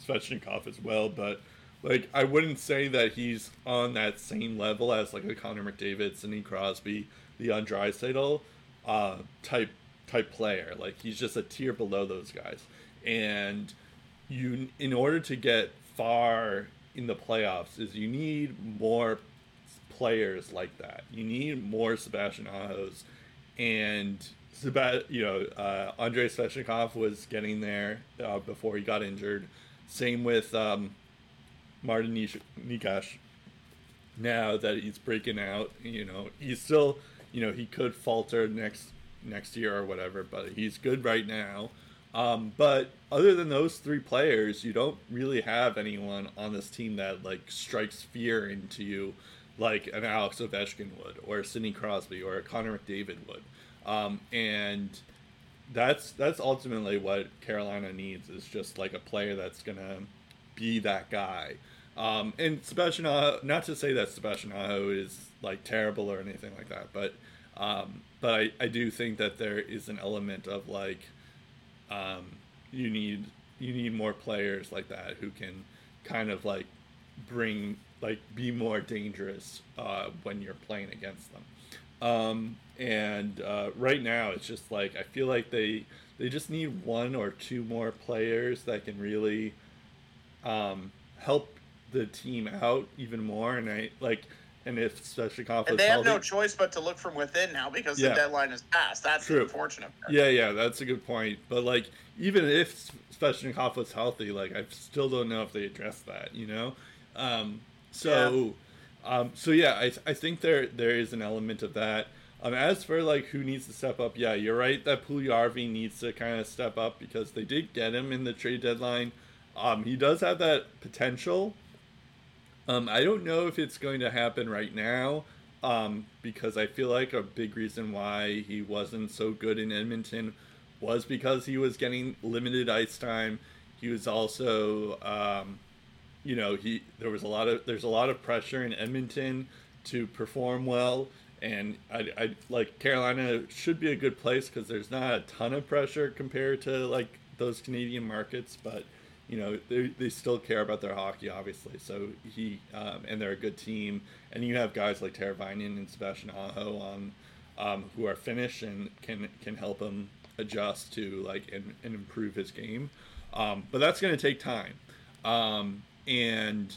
Speaker 3: Svechnikov as well, but like I wouldn't say that he's on that same level as like a Connor McDavid, Sidney Crosby, Leon Draisaitl uh, type type player. Like he's just a tier below those guys, and you in order to get far in the playoffs is you need more players like that. You need more Sebastian Ahos, and Seba- you know uh, Andrei Svechnikov was getting there uh, before he got injured. Same with um, Martin Necas. Now that he's breaking out, you know he's still, you know, he could falter next next year or whatever, but he's good right now. Um, but other than those three players, you don't really have anyone on this team that like strikes fear into you, like an Alex Ovechkin would, or a Sidney Crosby, or a Connor McDavid would. Um, and that's that's ultimately what Carolina needs is just like a player that's gonna be that guy. Um, and Sebastian Aho, not to say that Sebastian Aho is like terrible or anything like that, but um, but I, I do think that there is an element of like um, you need you need more players like that who can kind of like bring like be more dangerous uh, when you're playing against them. Um, and uh, right now it's just like I feel like they they just need one or two more players that can really um, help the team out even more. And I like and if Svechnikov
Speaker 1: And
Speaker 3: was
Speaker 1: they have
Speaker 3: healthy,
Speaker 1: no choice but to look from within now because
Speaker 3: Yeah.
Speaker 1: the deadline is passed. That's
Speaker 3: True.
Speaker 1: unfortunate.
Speaker 3: Yeah, yeah, that's a good point. But like, even if Svechnikov was healthy, like I still don't know if they addressed that. You know, um, so, um, so yeah, I, I think there there is an element of that. Um, as for like who needs to step up, yeah, you're right that Puljujärvi needs to kind of step up because they did get him in the trade deadline. Um, he does have that potential. Um, I don't know if it's going to happen right now um, because I feel like a big reason why he wasn't so good in Edmonton was because he was getting limited ice time. He was also, um, you know, he there was a lot of there's a lot of pressure in Edmonton to perform well, and I, I like Carolina should be a good place because there's not a ton of pressure compared to like those Canadian markets, but you know they, they still care about their hockey obviously. So he um, and they're a good team. And you have guys like Teravainen and Sebastian Aho on um, who are Finnish and can can help him adjust to like and, and improve his game. Um, but that's going to take time. Um, and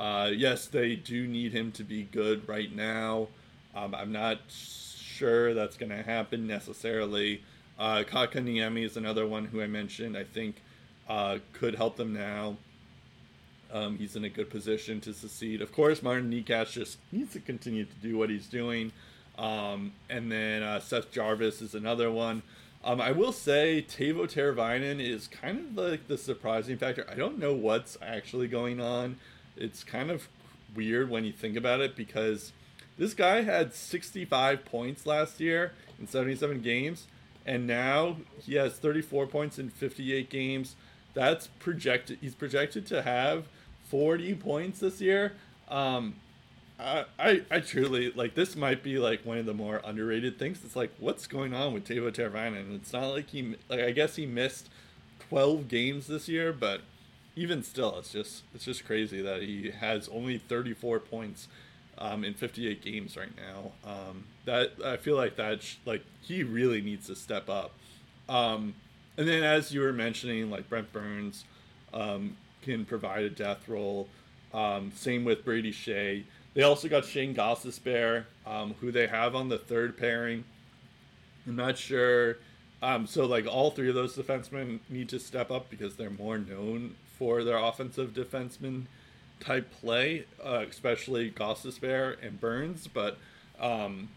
Speaker 3: uh, yes they do need him to be good right now. Um, I'm not sure that's going to happen necessarily. Uh, Kotkaniemi is another one who I mentioned. I think uh, could help them now. Um, he's in a good position to succeed. Of course, Martin Necas just needs to continue to do what he's doing. Um, and then uh, Seth Jarvis is another one. Um, I will say Teuvo Teravainen is kind of like the surprising factor. I don't know what's actually going on. It's kind of weird when you think about it because this guy had 65 points last year in 77 games, and now he has 34 points in 58 games that's projected he's projected to have 40 points this year. Um I, I I truly like this might be like one of the more underrated things. It's like what's going on with Teuvo Teravainen? And it's not like he like I guess he missed 12 games this year but even still it's just it's just crazy that he has only 34 points um, in 58 games right now. Um, that I feel like that sh- like he really needs to step up. Um, and then, as you were mentioning, like Brent Burns um, can provide a death roll. Um, same with Brady Skjei. They also got Shayne Gostisbehere, um, who they have on the third pairing. I'm not sure. Um, so, like, all three of those defensemen need to step up because they're more known for their offensive defenseman type play, uh, especially Gostisbehere and Burns. But, um,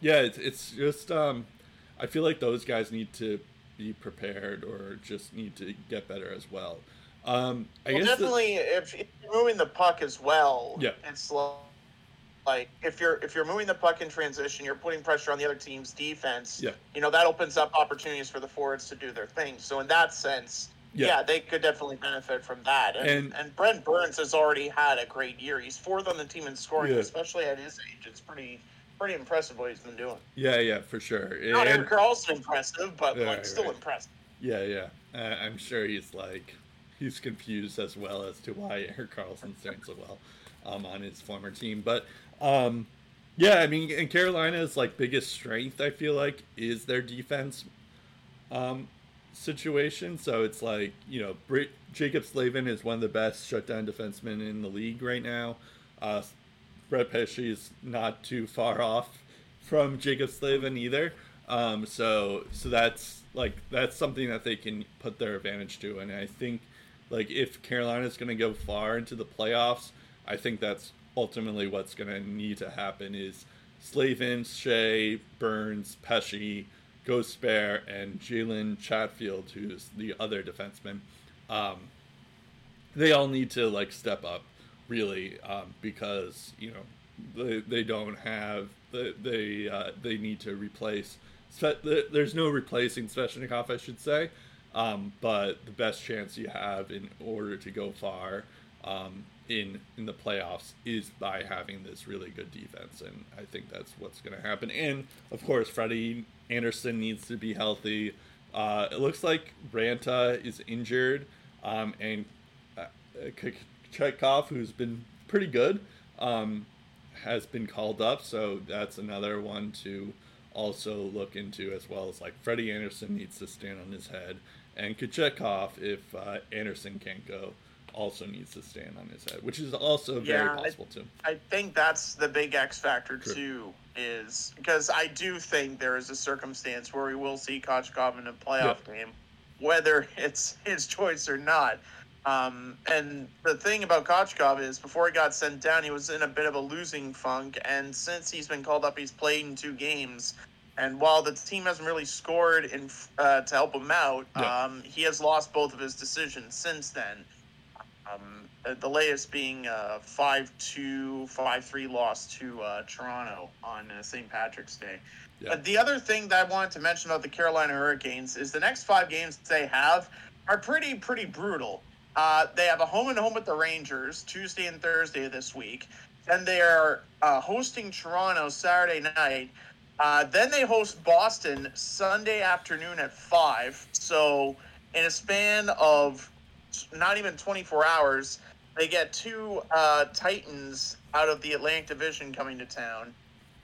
Speaker 3: yeah, it's, it's just, um, I feel like those guys need to be prepared or just need to get better as well. Um, I
Speaker 1: Well,
Speaker 3: guess the-
Speaker 1: definitely, if, if you're moving the puck as well,
Speaker 3: Yeah.
Speaker 1: it's like if you're if you're moving the puck in transition, you're putting pressure on the other team's defense.
Speaker 3: Yeah.
Speaker 1: You know that opens up opportunities for the forwards to do their thing. So in that sense,
Speaker 3: Yeah.
Speaker 1: yeah, they could definitely benefit from that. And,
Speaker 3: And-
Speaker 1: and Brent Burns has already had a great year. He's fourth on the team in scoring,
Speaker 3: Yeah.
Speaker 1: especially at his age. It's pretty pretty impressive what he's been doing.
Speaker 3: yeah, yeah, for sure.
Speaker 1: Not
Speaker 3: And-
Speaker 1: Erik Karlsson impressive, but
Speaker 3: Yeah,
Speaker 1: like still
Speaker 3: right.
Speaker 1: impressive.
Speaker 3: Yeah, yeah. Uh, I'm sure he's like he's confused as well as to why Erik Karlsson's doing so well um, on his former team. But um, yeah, I mean, and Carolina's like biggest strength, I feel like, is their defense um, situation. So it's like you know, Br- Jaccob Slavin is one of the best shutdown defensemen in the league right now. Uh, Brett Pesce is not too far off from Jaccob Slavin either. Um, so so that's like that's something that they can put their advantage to, and I think like if Carolina's going to go far into the playoffs, I think that's ultimately what's going to need to happen is Slavin, Skjei, Burns, Pesce, Ghost Spare, and Jalen Chatfield, who's the other defenseman. Um, they all need to like step up really um, because you know they, they don't have they they, uh, they need to replace there's no replacing Svechnikov I should say um, but the best chance you have in order to go far um, in in the playoffs is by having this really good defense and I think that's what's going to happen. And of course Freddie Andersen needs to be healthy. Uh, it looks like Raanta is injured um, and uh, K- Chekhov, who's been pretty good, um, has been called up. So that's another one to also look into, as well as like Freddie Andersen needs to stand on his head, and Kochetkov if uh, Andersen can't go, also needs to stand on his head, which is also very
Speaker 1: Yeah, I-
Speaker 3: possible too.
Speaker 1: I think that's the big X factor
Speaker 3: True.
Speaker 1: too, is because I do think there is a circumstance where we will see Kochetkov in a playoff game, whether it's his choice or not. Um, and the thing about Kochetkov is, before he got sent down, he was in a bit of a losing funk, and since he's been called up, he's played in two games. And while the team hasn't really scored in uh, to help him out,
Speaker 3: Yeah.
Speaker 1: um, he has lost both of his decisions since then. Um, uh, the latest being a 5-2, 5-3 loss to uh, Toronto on uh, St. Patrick's Day.
Speaker 3: Yeah.
Speaker 1: But the other thing that I wanted to mention about the Carolina Hurricanes is the next five games they have are pretty, pretty brutal. Uh, they have a home and home with the Rangers Tuesday and Thursday this week. Then they are uh, hosting Toronto Saturday night. Uh, then they host Boston Sunday afternoon at 5. So, in a span of not even 24 hours, they get two uh, Titans out of the Atlantic Division coming to town.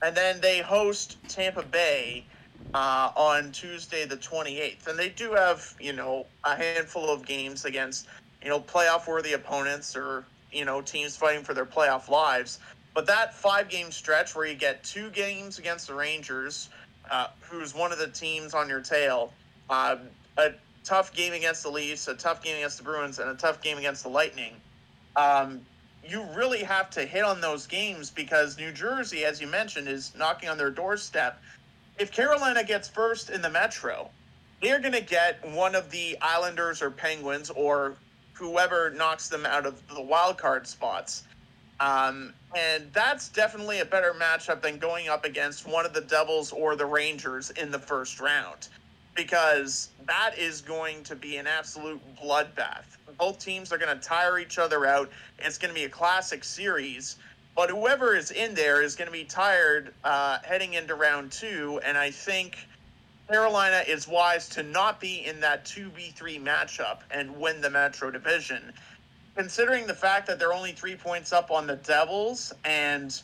Speaker 1: And then they host Tampa Bay uh, on Tuesday, the 28th. And they do have, you know, a handful of games against, you know, playoff worthy opponents or, you know, teams fighting for their playoff lives. But that five game stretch where you get two games against the Rangers, uh, who's one of the teams on your tail, uh, a tough game against the Leafs, a tough game against the Bruins, and a tough game against the Lightning. Um, you really have to hit on those games because New Jersey, as you mentioned, is knocking on their doorstep. If Carolina gets first in the Metro, they're going to get one of the Islanders or Penguins or whoever knocks them out of the wild card spots. Um, and that's definitely a better matchup than going up against one of the Devils or the Rangers in the first round because that is going to be an absolute bloodbath. Both teams are going to tire each other out. It's going to be a classic series, but whoever is in there is going to be tired uh, heading into round two. And I think Carolina is wise to not be in that 2v3 matchup and win the Metro Division. Considering the fact that they're only three points up on the Devils and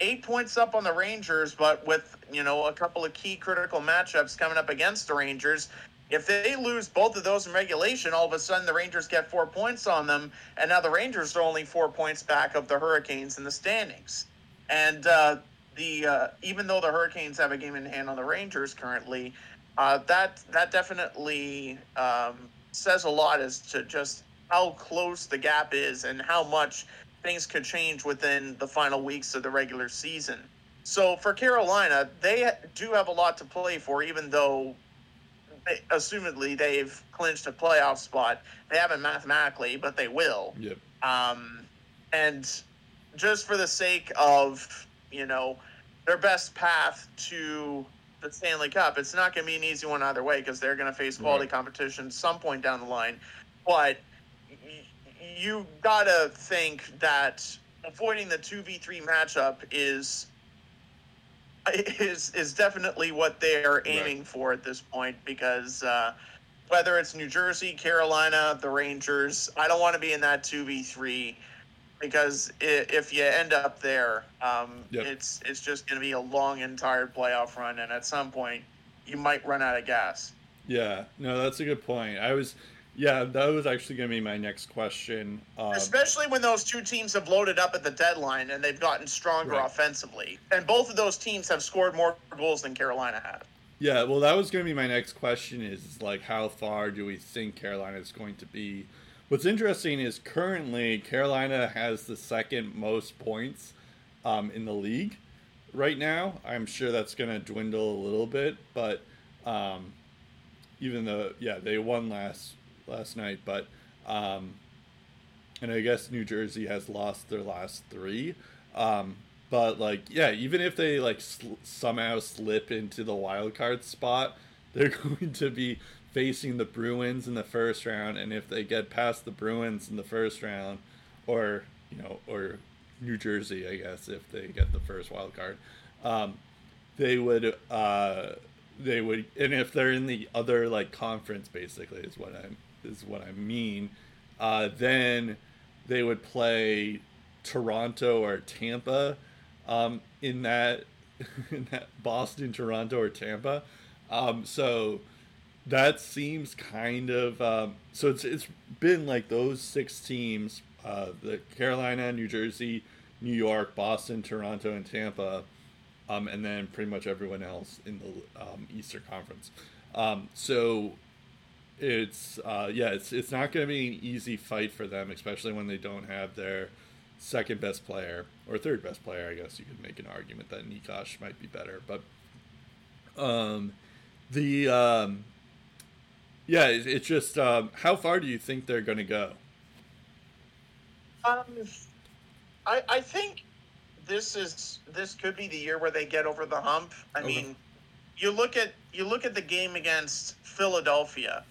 Speaker 1: eight points up on the Rangers, but with you know a couple of key critical matchups coming up against the Rangers. If they lose both of those in regulation, all of a sudden the Rangers get four points on them, and now the Rangers are only four points back of the Hurricanes in the standings. And uh, the uh, even though the Hurricanes have a game in hand on the Rangers currently, uh, that that definitely um, says a lot as to just how close the gap is and how much things could change within the final weeks of the regular season. So for Carolina, they do have a lot to play for, even though, they, assumedly, they've clinched a playoff spot. They haven't mathematically, but they will.
Speaker 3: Yep.
Speaker 1: Um, and just for the sake of, you know, their best path to the Stanley Cup, it's not going to be an easy one either way because they're going to face quality
Speaker 3: Right.
Speaker 1: competition some point down the line. But you got to think that avoiding the 2v3 matchup is is is definitely what they are aiming for at this point because uh, whether it's New Jersey, Carolina, the Rangers, I don't want to be in that 2v3 because if you end up there, um,
Speaker 3: Yep.
Speaker 1: it's it's just going to be a long and tired playoff run, and at some point you might run out of gas.
Speaker 3: Yeah, no, that's a good point. I was, yeah, that was actually gonna be my next question. Um,
Speaker 1: Especially when those two teams have loaded up at the deadline and they've gotten stronger
Speaker 3: Right.
Speaker 1: offensively, and both of those teams have scored more goals than Carolina had.
Speaker 3: yeah, well, that was gonna be my next question. Is like, how far do we think Carolina is going to be? What's interesting is currently Carolina has the second most points um, in the league right now. I'm sure that's gonna dwindle a little bit, but um, even though, yeah, they won last last night, but um, and I guess New Jersey has lost their last three. Um, but like, yeah, even if they like sl- somehow slip into the wild card spot, they're going to be facing the Bruins in the first round, and if they get past the Bruins in the first round, or you know, or New Jersey, I guess if they get the first wild card, um, they would uh, they would, and if they're in the other like conference, basically is what I is what I mean. Uh, then they would play Toronto or Tampa um, in that in that Boston, Toronto, or Tampa. Um, so that seems kind of um, so. It's it's been like those six teams: uh, the Carolina, New Jersey, New York, Boston, Toronto, and Tampa, um, and then pretty much everyone else in the um, Eastern Conference. Um, so it's uh, yeah, it's it's not going to be an easy fight for them, especially when they don't have their second best player or third best player. I guess you could make an argument that Necas might be better, but um, the um, yeah, it's just um, how far do you think they're going to go?
Speaker 1: Um, I I think this is this could be the year where they get over the hump. I
Speaker 3: Okay.
Speaker 1: mean, you look at you look at the game against Philadelphia,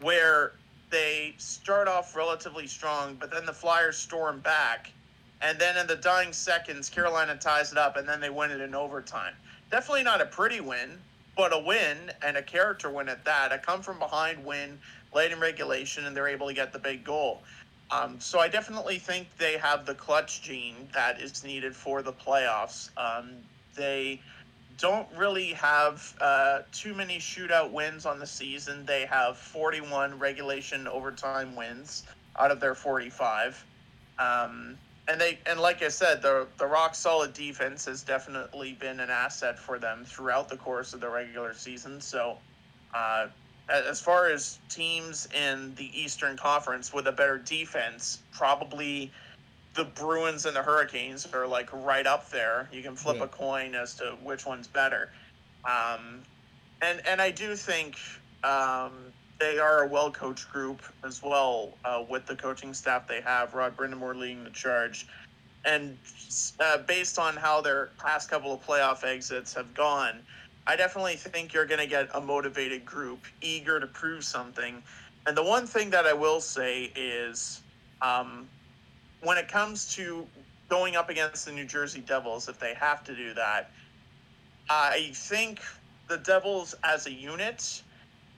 Speaker 1: where they start off relatively strong, but then the Flyers storm back, and then in the dying seconds, Carolina ties it up, and then they win it in overtime. Definitely not a pretty win, but a win and a character win at that. A come from behind win late in regulation, and they're able to get the big goal. Um, so I definitely think they have the clutch gene that is needed for the playoffs. Um, they don't really have uh, too many shootout wins on the season. They have 41 regulation overtime wins out of their 45. Um, and they and like I said, the the rock solid defense has definitely been an asset for them throughout the course of the regular season. So, uh, as far as teams in the Eastern Conference with a better defense, probably the Bruins and the Hurricanes are like right up there. You can flip
Speaker 3: Yeah.
Speaker 1: a coin as to which one's better. Um, and and I do think um, they are a well coached group as well uh, with the coaching staff they have. Rod Brind'Amour leading the charge, and uh, based on how their past couple of playoff exits have gone, I definitely think you're going to get a motivated group, eager to prove something. And the one thing that I will say is, um, when it comes to going up against the New Jersey Devils, if they have to do that, I think the Devils as a unit,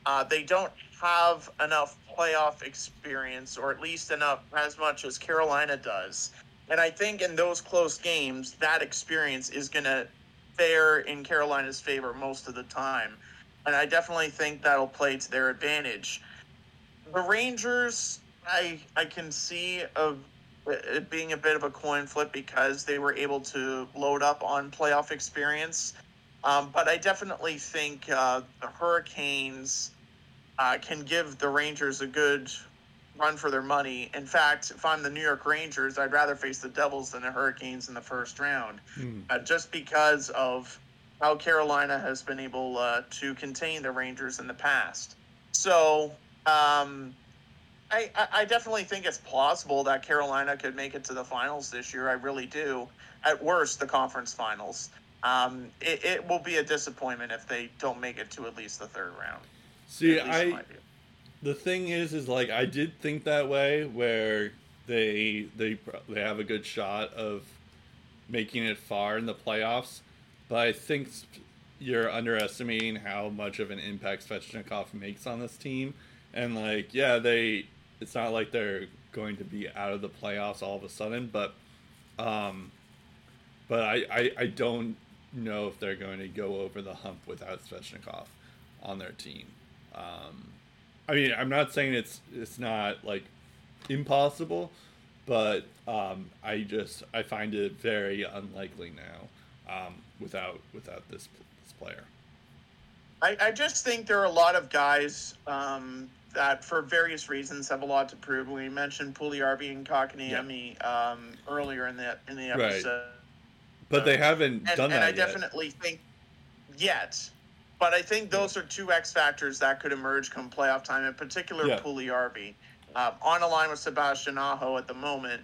Speaker 1: uh, they don't have enough playoff experience, or at least enough as much as Carolina does. And I think in those close games, that experience is going to fare in Carolina's favor most of the time. And I definitely think that'll play to their advantage. The Rangers, I I can see of it being a bit of a coin flip because they were able to load up on playoff experience. Um, but I definitely think uh, the Hurricanes uh, can give the Rangers a good run for their money. In fact, if I'm the New York Rangers, I'd rather face the Devils than the Hurricanes in the first round,
Speaker 3: Hmm.
Speaker 1: uh, just because of how Carolina has been able uh, to contain the Rangers in the past. So um, I, I I definitely think it's plausible that Carolina could make it to the finals this year. I really do. At worst, the conference finals. Um, it, it will be a disappointment if they don't make it to at least the third round.
Speaker 3: See,
Speaker 1: At least in
Speaker 3: I the thing is, is like I did think that way, where they they they have a good shot of making it far in the playoffs, but I think you're underestimating how much of an impact Svechnikov makes on this team, and like yeah, they it's not like they're going to be out of the playoffs all of a sudden, but um, but I I, I don't know if they're going to go over the hump without Svechnikov on their team. Um, I mean, I'm not saying it's it's not like impossible, but um, I just I find it very unlikely now um, without without this this player.
Speaker 1: I, I just think there are a lot of guys um, that, for various reasons, have a lot to prove. We mentioned Puljujärvi and Kotkaniemi um, earlier in the in the
Speaker 3: Right.
Speaker 1: episode,
Speaker 3: But they haven't
Speaker 1: and,
Speaker 3: done
Speaker 1: and
Speaker 3: that And
Speaker 1: I
Speaker 3: yet.
Speaker 1: definitely think yet. But I think those are two X factors that could emerge come playoff time, in particular
Speaker 3: Yeah.
Speaker 1: Puljujärvi. Um, on a line with Sebastian Aho at the moment.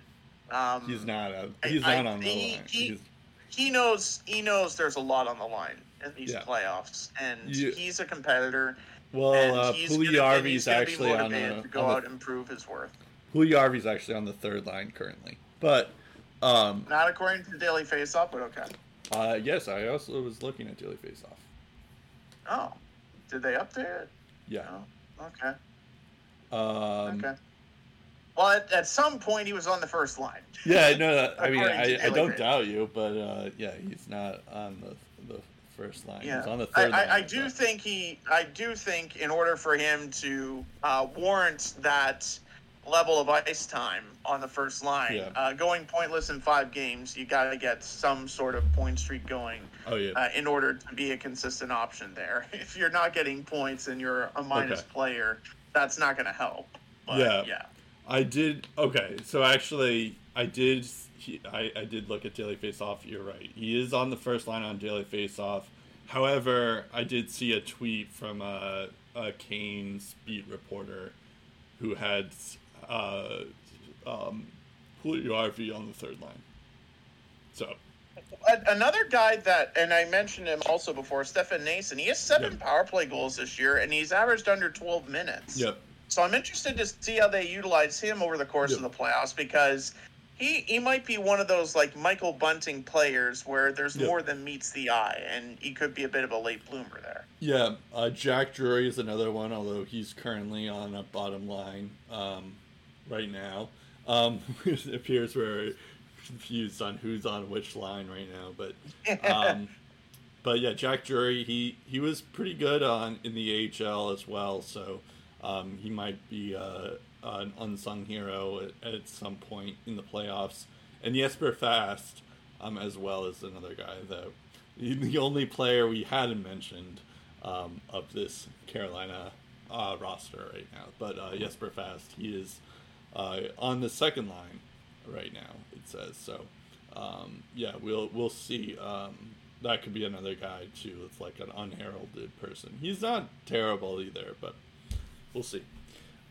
Speaker 1: Um,
Speaker 3: He's not a,
Speaker 1: I-
Speaker 3: he's
Speaker 1: I-
Speaker 3: not on the
Speaker 1: he-
Speaker 3: line.
Speaker 1: he- he knows he knows there's a lot on the line in these
Speaker 3: Yeah.
Speaker 1: playoffs, and
Speaker 3: You-
Speaker 1: he's a competitor.
Speaker 3: well,
Speaker 1: and
Speaker 3: uh,
Speaker 1: he's gonna- and he's
Speaker 3: Puljujärvi's
Speaker 1: gonna be
Speaker 3: actually on
Speaker 1: to go
Speaker 3: on
Speaker 1: out
Speaker 3: the
Speaker 1: and prove his worth.
Speaker 3: Puljujärvi's actually on the third line currently. But um,
Speaker 1: Not according to Daily Faceoff, but okay.
Speaker 3: uh, yes, I also was looking at Daily Face Off.
Speaker 1: Oh, did they update it?
Speaker 3: Yeah.
Speaker 1: Oh, okay,
Speaker 3: Um,
Speaker 1: okay. Well, at, at some point he was on the first line.
Speaker 3: Yeah, no, I mean, I, I don't doubt you, but uh, yeah, he's not on the the first line.
Speaker 1: Yeah,
Speaker 3: He's on the
Speaker 1: I,
Speaker 3: third line.
Speaker 1: I, I do
Speaker 3: but-
Speaker 1: think he. I do think in order for him to uh, warrant that level of ice time on the first line,
Speaker 3: Yeah.
Speaker 1: uh, going pointless in five games, you got to get some sort of point streak going
Speaker 3: Oh yeah.
Speaker 1: uh, in order to be a consistent option there. If you're not getting points and you're a minus
Speaker 3: Okay.
Speaker 1: player, that's not going to help. But,
Speaker 3: Yeah.
Speaker 1: yeah.
Speaker 3: I did. Okay, so actually, I did. He, I, I did look at Daily Face Off. You're right. He is on the first line on Daily Face Off. However, I did see a tweet from a, a Canes beat reporter who had uh, um, Puljujärvi on the third line. So,
Speaker 1: Another guy that, and I mentioned him also before, Stefan Noesen. He has seven
Speaker 3: Yep.
Speaker 1: power play goals this year, and he's averaged under 12 minutes.
Speaker 3: yep.
Speaker 1: So I'm interested to see how they utilize him over the course
Speaker 3: Yep.
Speaker 1: of the playoffs because he he might be one of those like Michael Bunting players where there's
Speaker 3: Yep.
Speaker 1: more than meets the eye, and he could be a bit of a late bloomer there.
Speaker 3: Yeah, uh, Jack Drury is another one, although he's currently on a bottom line um, right now. Um, it appears we're confused on who's on which line right now, but um, but yeah, Jack Drury he he was pretty good on in the AHL as well, so um, he might be uh, an unsung hero at, at some point in the playoffs. And Jesper Fast, um, as well as another guy that the only player we hadn't mentioned um, of this Carolina uh, roster right now. But uh, Jesper Fast, he is uh, on the second line right now. It says so. Um, yeah, we'll we'll see. Um, that could be another guy too. It's like an unheralded person. He's not terrible either, but we'll see.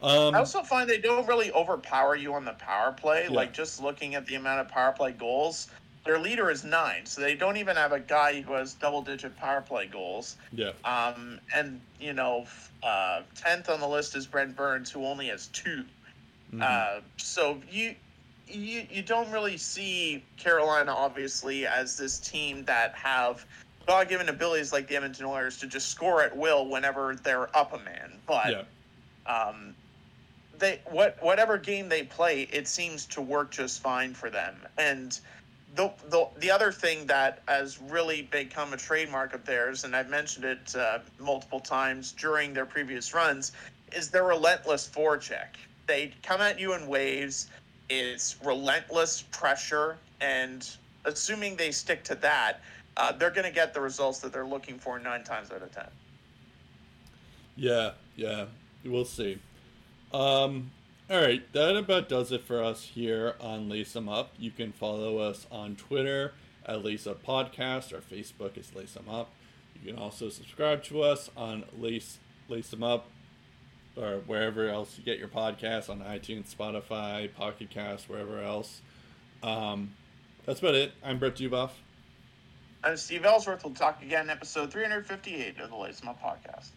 Speaker 3: Um,
Speaker 1: I also find they don't really overpower you on the power play.
Speaker 3: Yeah.
Speaker 1: Like just looking at the amount of power play goals, their leader is nine, so they don't even have a guy who has double digit power play goals.
Speaker 3: yeah,
Speaker 1: Um, and you know, uh, tenth on the list is Brent Burns, who only has 2
Speaker 3: Mhm.
Speaker 1: Uh, so you, you you don't really see Carolina obviously as this team that have God given abilities like the Edmonton Oilers to just score at will whenever they're up a man. But
Speaker 3: yeah,
Speaker 1: um, they what whatever game they play, it seems to work just fine for them. And the the the other thing that has really become a trademark of theirs, and I've mentioned it uh, multiple times during their previous runs, is their relentless forecheck. They come at you in waves. It's relentless pressure, and assuming they stick to that, uh, they're going to get the results that they're looking for nine times out of ten.
Speaker 3: yeah, yeah. We'll see. Um, all right, that about does it for us here on Lace Lace 'em Up. You can follow us on Twitter at Lace Up Podcast. Our Facebook is Lace Lace 'em Up. You can also subscribe to us on Lace Lace 'em Up or wherever else you get your podcasts on iTunes, Spotify, Pocket Cast, wherever else. Um, that's about it. I'm Brett Duboff.
Speaker 1: I'm Steve Ellsworth. We'll talk again in episode 358 of the Lace 'em Up podcast.